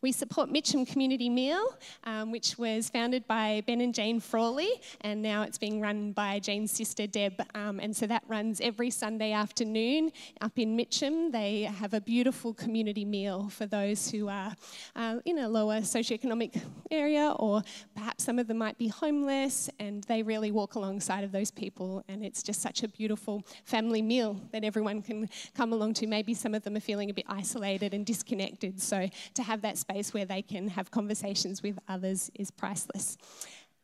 We support Mitcham Community Meal, um, which was founded by Ben and Jane Frawley, and now it's being run by Jane's sister Deb. Um, and so that runs every Sunday afternoon up in Mitcham. They have a beautiful community meal for those who are uh, in a lower socioeconomic area, or perhaps some of them might be homeless, and they really walk along alongside of those people. And it's just such a beautiful family meal that everyone can come along to. Maybe some of them are feeling a bit isolated and disconnected. So to have that space where they can have conversations with others is priceless.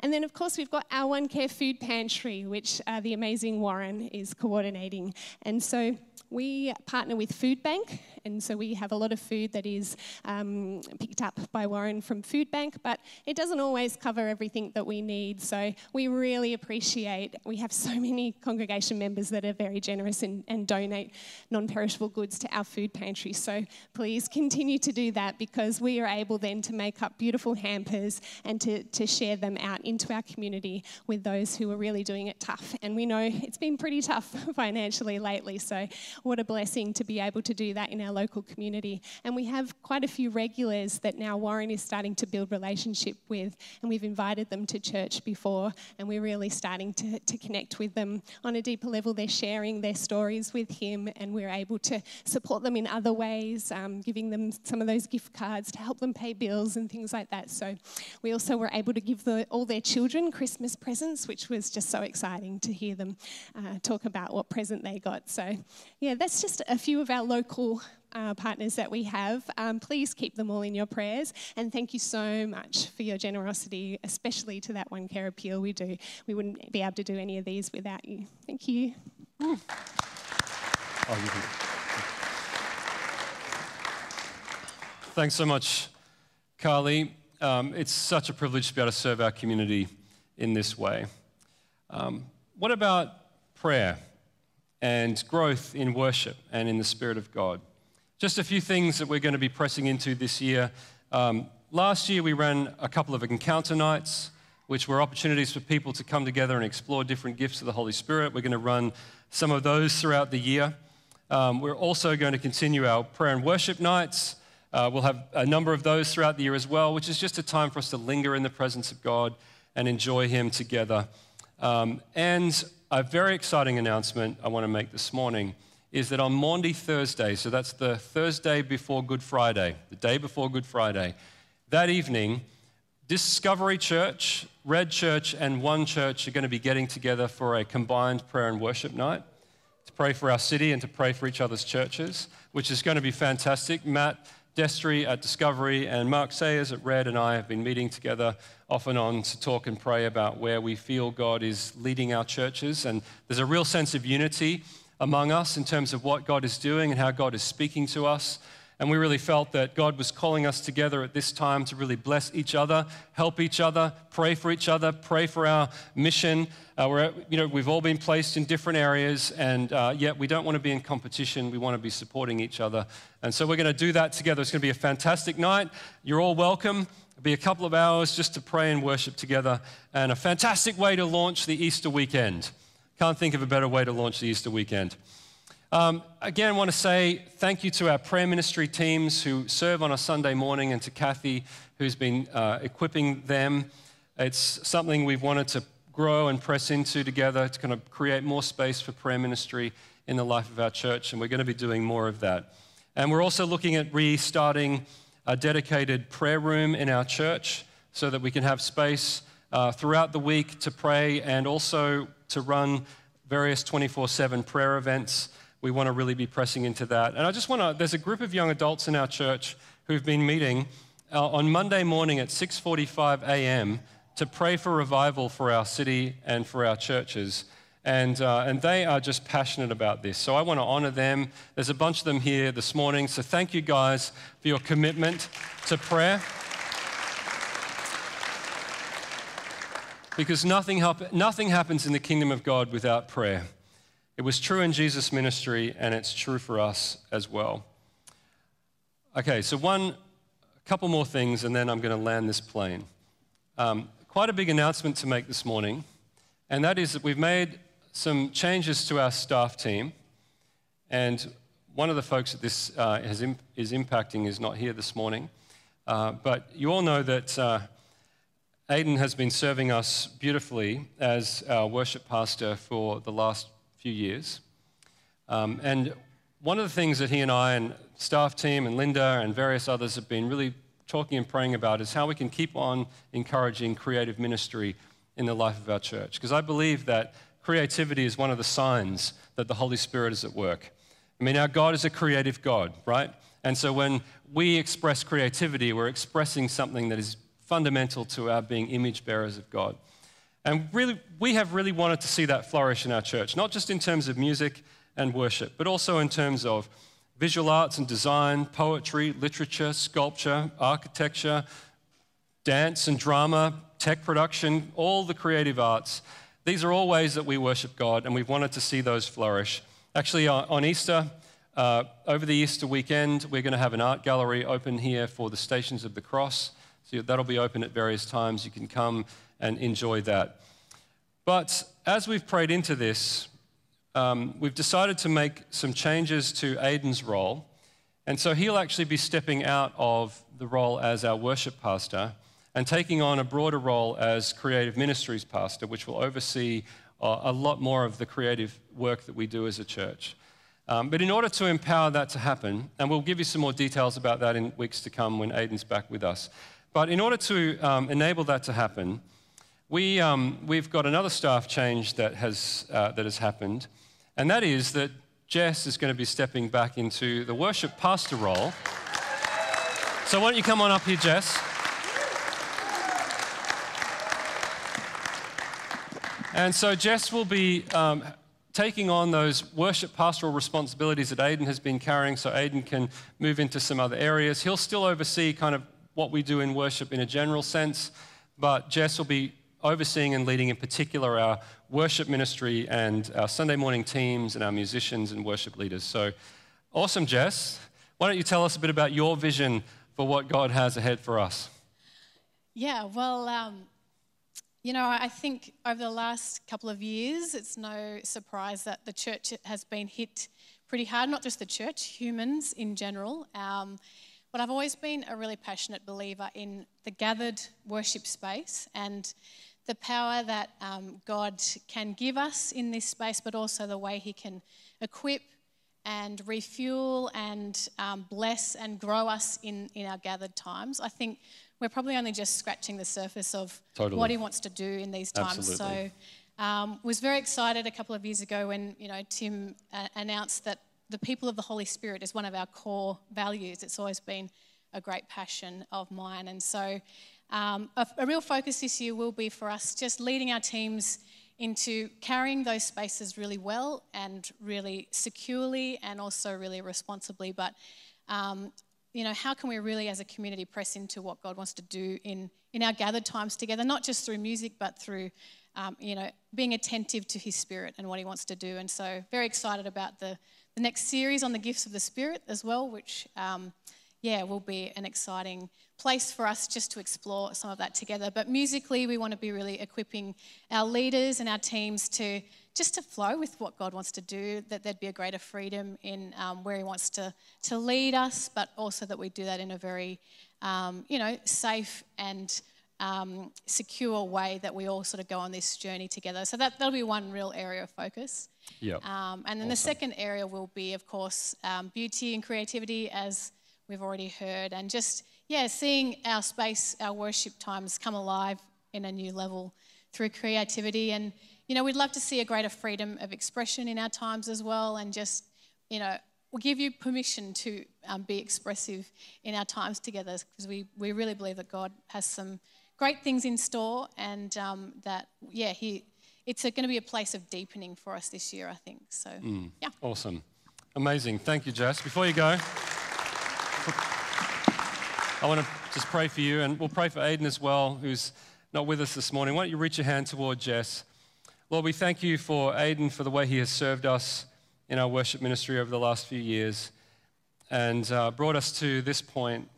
And then, of course, we've got our One Care Food Pantry, which uh, the amazing Warren is coordinating. And so we partner with Food Bank, and so we have a lot of food that is um, picked up by Warren from Food Bank, but it doesn't always cover everything that we need. So we really appreciate, we have so many congregation members that are very generous and, and donate non perishable goods to our food pantry. So please continue to do that because we are able then to make up beautiful hampers and to, to share them out into our community with those who are really doing it tough. And we know it's been pretty tough financially lately, so what a blessing to be able to do that in our local community. And we have quite a few regulars that now Warren is starting to build relationship with, and we've invited them to church before, and we're really starting to, to connect with them on a deeper level. They're sharing their stories with him, and we're able to support them in other ways, um, giving them some of those gift cards to help them pay bills and things like that. So we also were able to give the, all their children Christmas presents, which was just so exciting to hear them uh, talk about what present they got. So, yeah, that's just a few of our local uh, partners that we have. Um, please keep them all in your prayers. And thank you so much for your generosity, especially to that one care appeal we do. We wouldn't be able to do any of these without you. Thank you. Oh, you Thanks so much, Carly. Um, it's such a privilege to be able to serve our community in this way. Um, what about prayer and growth in worship and in the Spirit of God? Just a few things that we're going to be pressing into this year. Um, last year, we ran a couple of encounter nights, which were opportunities for people to come together and explore different gifts of the Holy Spirit. We're going to run some of those throughout the year. Um, we're also going to continue our prayer and worship nights. Uh, we'll have a number of those throughout the year as well, which is just a time for us to linger in the presence of God and enjoy Him together. Um, and a very exciting announcement I want to make this morning is that on Maundy Thursday, so that's the Thursday before Good Friday, the day before Good Friday, that evening, Discovery Church, Red Church, and One Church are going to be getting together for a combined prayer and worship night to pray for our city and to pray for each other's churches, which is going to be fantastic. Matt Destry at Discovery and Mark Sayers at Red and I have been meeting together off and on to talk and pray about where we feel God is leading our churches. And there's a real sense of unity among us in terms of what God is doing and how God is speaking to us. And we really felt that God was calling us together at this time to really bless each other, help each other, pray for each other, pray for our mission. Uh, we're, you know, we've all been placed in different areas, and uh, yet we don't want to be in competition. We want to be supporting each other. And so we're going to do that together. It's going to be a fantastic night. You're all welcome. It'll be a couple of hours just to pray and worship together, and a fantastic way to launch the Easter weekend. Can't think of a better way to launch the Easter weekend. Um, again, I want to say thank you to our prayer ministry teams who serve on a Sunday morning and to Kathy, who's been uh, equipping them. It's something we've wanted to grow and press into together to kind of create more space for prayer ministry in the life of our church, and we're going to be doing more of that. And we're also looking at restarting a dedicated prayer room in our church so that we can have space uh, throughout the week to pray and also to run various 24 7 prayer events. We want to really be pressing into that. And I just want to, there's a group of young adults in our church who've been meeting uh, on Monday morning at 6:45 a.m. to pray for revival for our city and for our churches. And, uh, and they are just passionate about this. So I want to honor them. There's a bunch of them here this morning. So thank you guys for your commitment to prayer. Because nothing, nothing happens in the kingdom of God without prayer. It was true in Jesus' ministry, and it's true for us as well. Okay, so one a couple more things, and then I'm going to land this plane. Um, quite a big announcement to make this morning, and that is that we've made some changes to our staff team. And one of the folks that this uh, is impacting is not here this morning. Uh, but you all know that uh, Aidan has been serving us beautifully as our worship pastor for the last few years. Um, and one of the things that he and I and staff team and Linda and various others have been really talking and praying about is how we can keep on encouraging creative ministry in the life of our church. Because I believe that creativity is one of the signs that the Holy Spirit is at work. I mean, our God is a creative God, right? And so when we express creativity, we're expressing something that is fundamental to our being image bearers of God. And really, we have really wanted to see that flourish in our church, not just in terms of music and worship, but also in terms of visual arts and design, poetry, literature, sculpture, architecture, dance and drama, tech production, all the creative arts. These are all ways that we worship God, and we've wanted to see those flourish. Actually, uh, on Easter, uh, over the Easter weekend, we're going to have an art gallery open here for the Stations of the Cross. So that'll be open at various times. You can come and enjoy that. But as we've prayed into this, um, we've decided to make some changes to Aidan's role. And so he'll actually be stepping out of the role as our worship pastor and taking on a broader role as creative ministries pastor, which will oversee uh, a lot more of the creative work that we do as a church. Um, but in order to empower that to happen, and we'll give you some more details about that in weeks to come when Aidan's back with us. But in order to um, enable that to happen, we, um, we've got another staff change that has, uh, that has happened, and that is that Jess is going to be stepping back into the worship pastor role. So why don't you come on up here, Jess? And so Jess will be um, taking on those worship pastoral responsibilities that Aidan has been carrying so Aidan can move into some other areas. He'll still oversee kind of what we do in worship in a general sense, but Jess will be overseeing and leading in particular our worship ministry and our Sunday morning teams and our musicians and worship leaders. So awesome, Jess. Why don't you tell us a bit about your vision for what God has ahead for us? Yeah, well, um, you know, I think over the last couple of years, it's no surprise that the church has been hit pretty hard, not just the church, humans in general. Um, but I've always been a really passionate believer in the gathered worship space and the power that um, God can give us in this space, but also the way He can equip and refuel and um, bless and grow us in, in our gathered times. I think we're probably only just scratching the surface of totally. what he wants to do in these times. Absolutely. So, um, was very excited a couple of years ago when you know Tim uh, announced that the people of the Holy Spirit is one of our core values. It's always been a great passion of mine, and so um, a, a real focus this year will be for us just leading our teams into carrying those spaces really well and really securely and also really responsibly, but um, you know, how can we really as a community press into what God wants to do in, in our gathered times together, not just through music, but through, um, you know, being attentive to his spirit and what he wants to do. And so very excited about the, the next series on the gifts of the spirit as well, which, um, yeah, will be an exciting place for us just to explore some of that together. But musically, we want to be really equipping our leaders and our teams to just to flow with what God wants to do, that there'd be a greater freedom in um, where He wants to, to lead us, but also that we do that in a very, um, you know, safe and um, secure way that we all sort of go on this journey together. So that, that'll be one real area of focus. Yep. Um, and then awesome. the second area will be, of course, um, beauty and creativity, as we've already heard, and just, yeah, seeing our space, our worship times come alive in a new level through creativity and you know, we'd love to see a greater freedom of expression in our times as well, and just, you know, we'll give you permission to um, be expressive in our times together because we, we really believe that God has some great things in store and um, that, yeah, he, it's going to be a place of deepening for us this year, I think. So, yeah. Awesome. Amazing. Thank you, Jess. Before you go, I want to just pray for you, and we'll pray for Aiden as well, who's not with us this morning. Why don't you reach your hand toward Jess? Lord, we thank you for Aiden, for the way he has served us in our worship ministry over the last few years and uh, brought us to this point.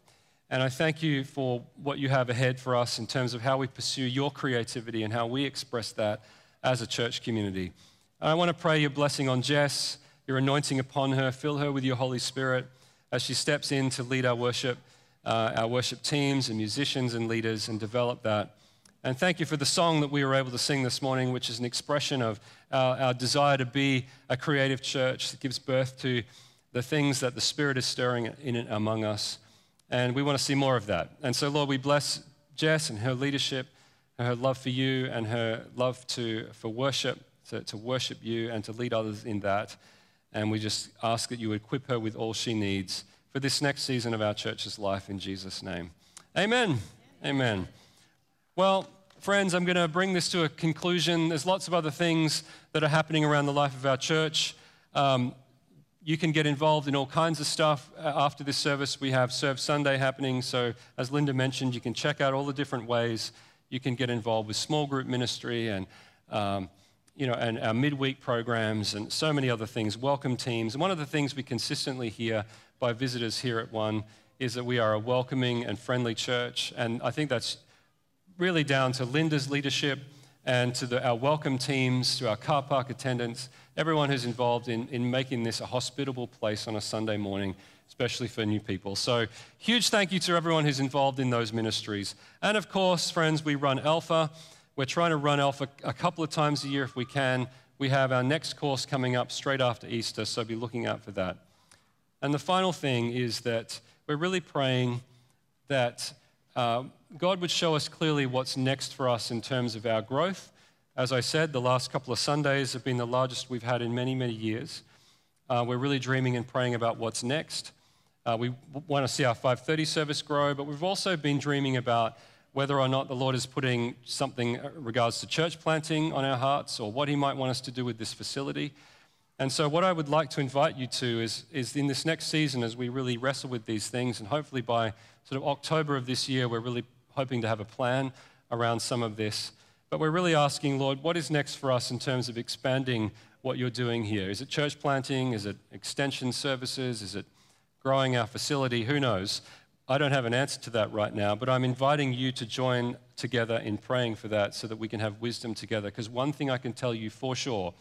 And I thank you for what you have ahead for us in terms of how we pursue your creativity and how we express that as a church community. And I want to pray your blessing on Jess, your anointing upon her. Fill her with your Holy Spirit as she steps in to lead our worship, uh, our worship teams and musicians and leaders and develop that. And thank you for the song that we were able to sing this morning, which is an expression of our, our desire to be a creative church that gives birth to the things that the Spirit is stirring in and among us. And we want to see more of that. And so, Lord, we bless Jess and her leadership, her love for you, and her love to, for worship, to, to worship you and to lead others in that. And we just ask that you equip her with all she needs for this next season of our church's life in Jesus' name. Amen. Amen. Well, friends, I'm going to bring this to a conclusion. There's lots of other things that are happening around the life of our church. Um, you can get involved in all kinds of stuff. Uh, After this service, we have Serve Sunday happening. So, as Linda mentioned, you can check out all the different ways you can get involved with small group ministry and, um, you know, and our midweek programs and so many other things, welcome teams. One of the things we consistently hear by visitors here at One is that we are a welcoming and friendly church. And I think that's really down to Linda's leadership and to the, our welcome teams, to our car park attendants, everyone who's involved in, in making this a hospitable place on a Sunday morning, especially for new people. So, huge thank you to everyone who's involved in those ministries. And of course, friends, we run Alpha. We're trying to run Alpha a couple of times a year if we can. We have our next course coming up straight after Easter, so be looking out for that. And the final thing is that we're really praying that uh, God would show us clearly what's next for us in terms of our growth. As I said, the last couple of Sundays have been the largest we've had in many, many years. Uh, we're really dreaming and praying about what's next. Uh, we want to see our 5:30 service grow, but we've also been dreaming about whether or not the Lord is putting something in regards to church planting on our hearts, or what He might want us to do with this facility. And so, what I would like to invite you to is, is in this next season, as we really wrestle with these things, and hopefully by sort of October of this year, we're really hoping to have a plan around some of this. But we're really asking, Lord, what is next for us in terms of expanding what you're doing here? Is it church planting? Is it extension services? Is it growing our facility? Who knows? I don't have an answer to that right now, but I'm inviting you to join together in praying for that so that we can have wisdom together. Because one thing I can tell you for sure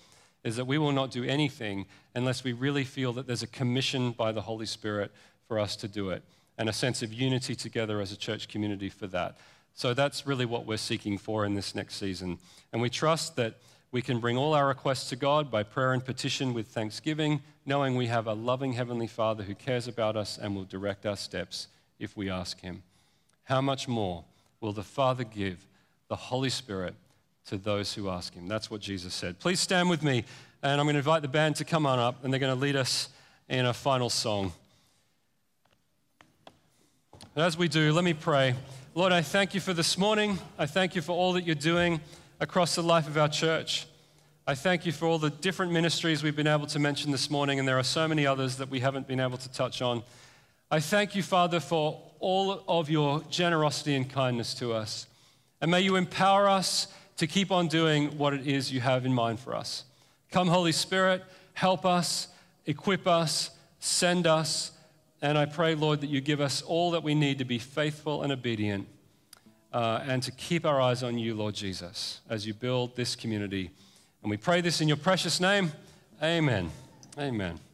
is that we will not do anything unless we really feel that there's a commission by the Holy Spirit for us to do it and a sense of unity together as a church community for that. So that's really what we're seeking for in this next season. And we trust that we can bring all our requests to God by prayer and petition with thanksgiving, knowing we have a loving Heavenly Father who cares about us and will direct our steps if we ask Him. How much more will the Father give the Holy Spirit to those who ask Him? That's what Jesus said. Please stand with me, and I'm going to invite the band to come on up, and they're going to lead us in a final song. And as we do, let me pray. Lord, I thank you for this morning. I thank you for all that you're doing across the life of our church. I thank you for all the different ministries we've been able to mention this morning, and there are so many others that we haven't been able to touch on. I thank you, Father, for all of your generosity and kindness to us. And may you empower us to keep on doing what it is you have in mind for us. Come, Holy Spirit, help us, equip us, send us and I pray, Lord, that you give us all that we need to be faithful and obedient uh, and to keep our eyes on you, Lord Jesus, as you build this community. And we pray this in your precious name. Amen. Amen.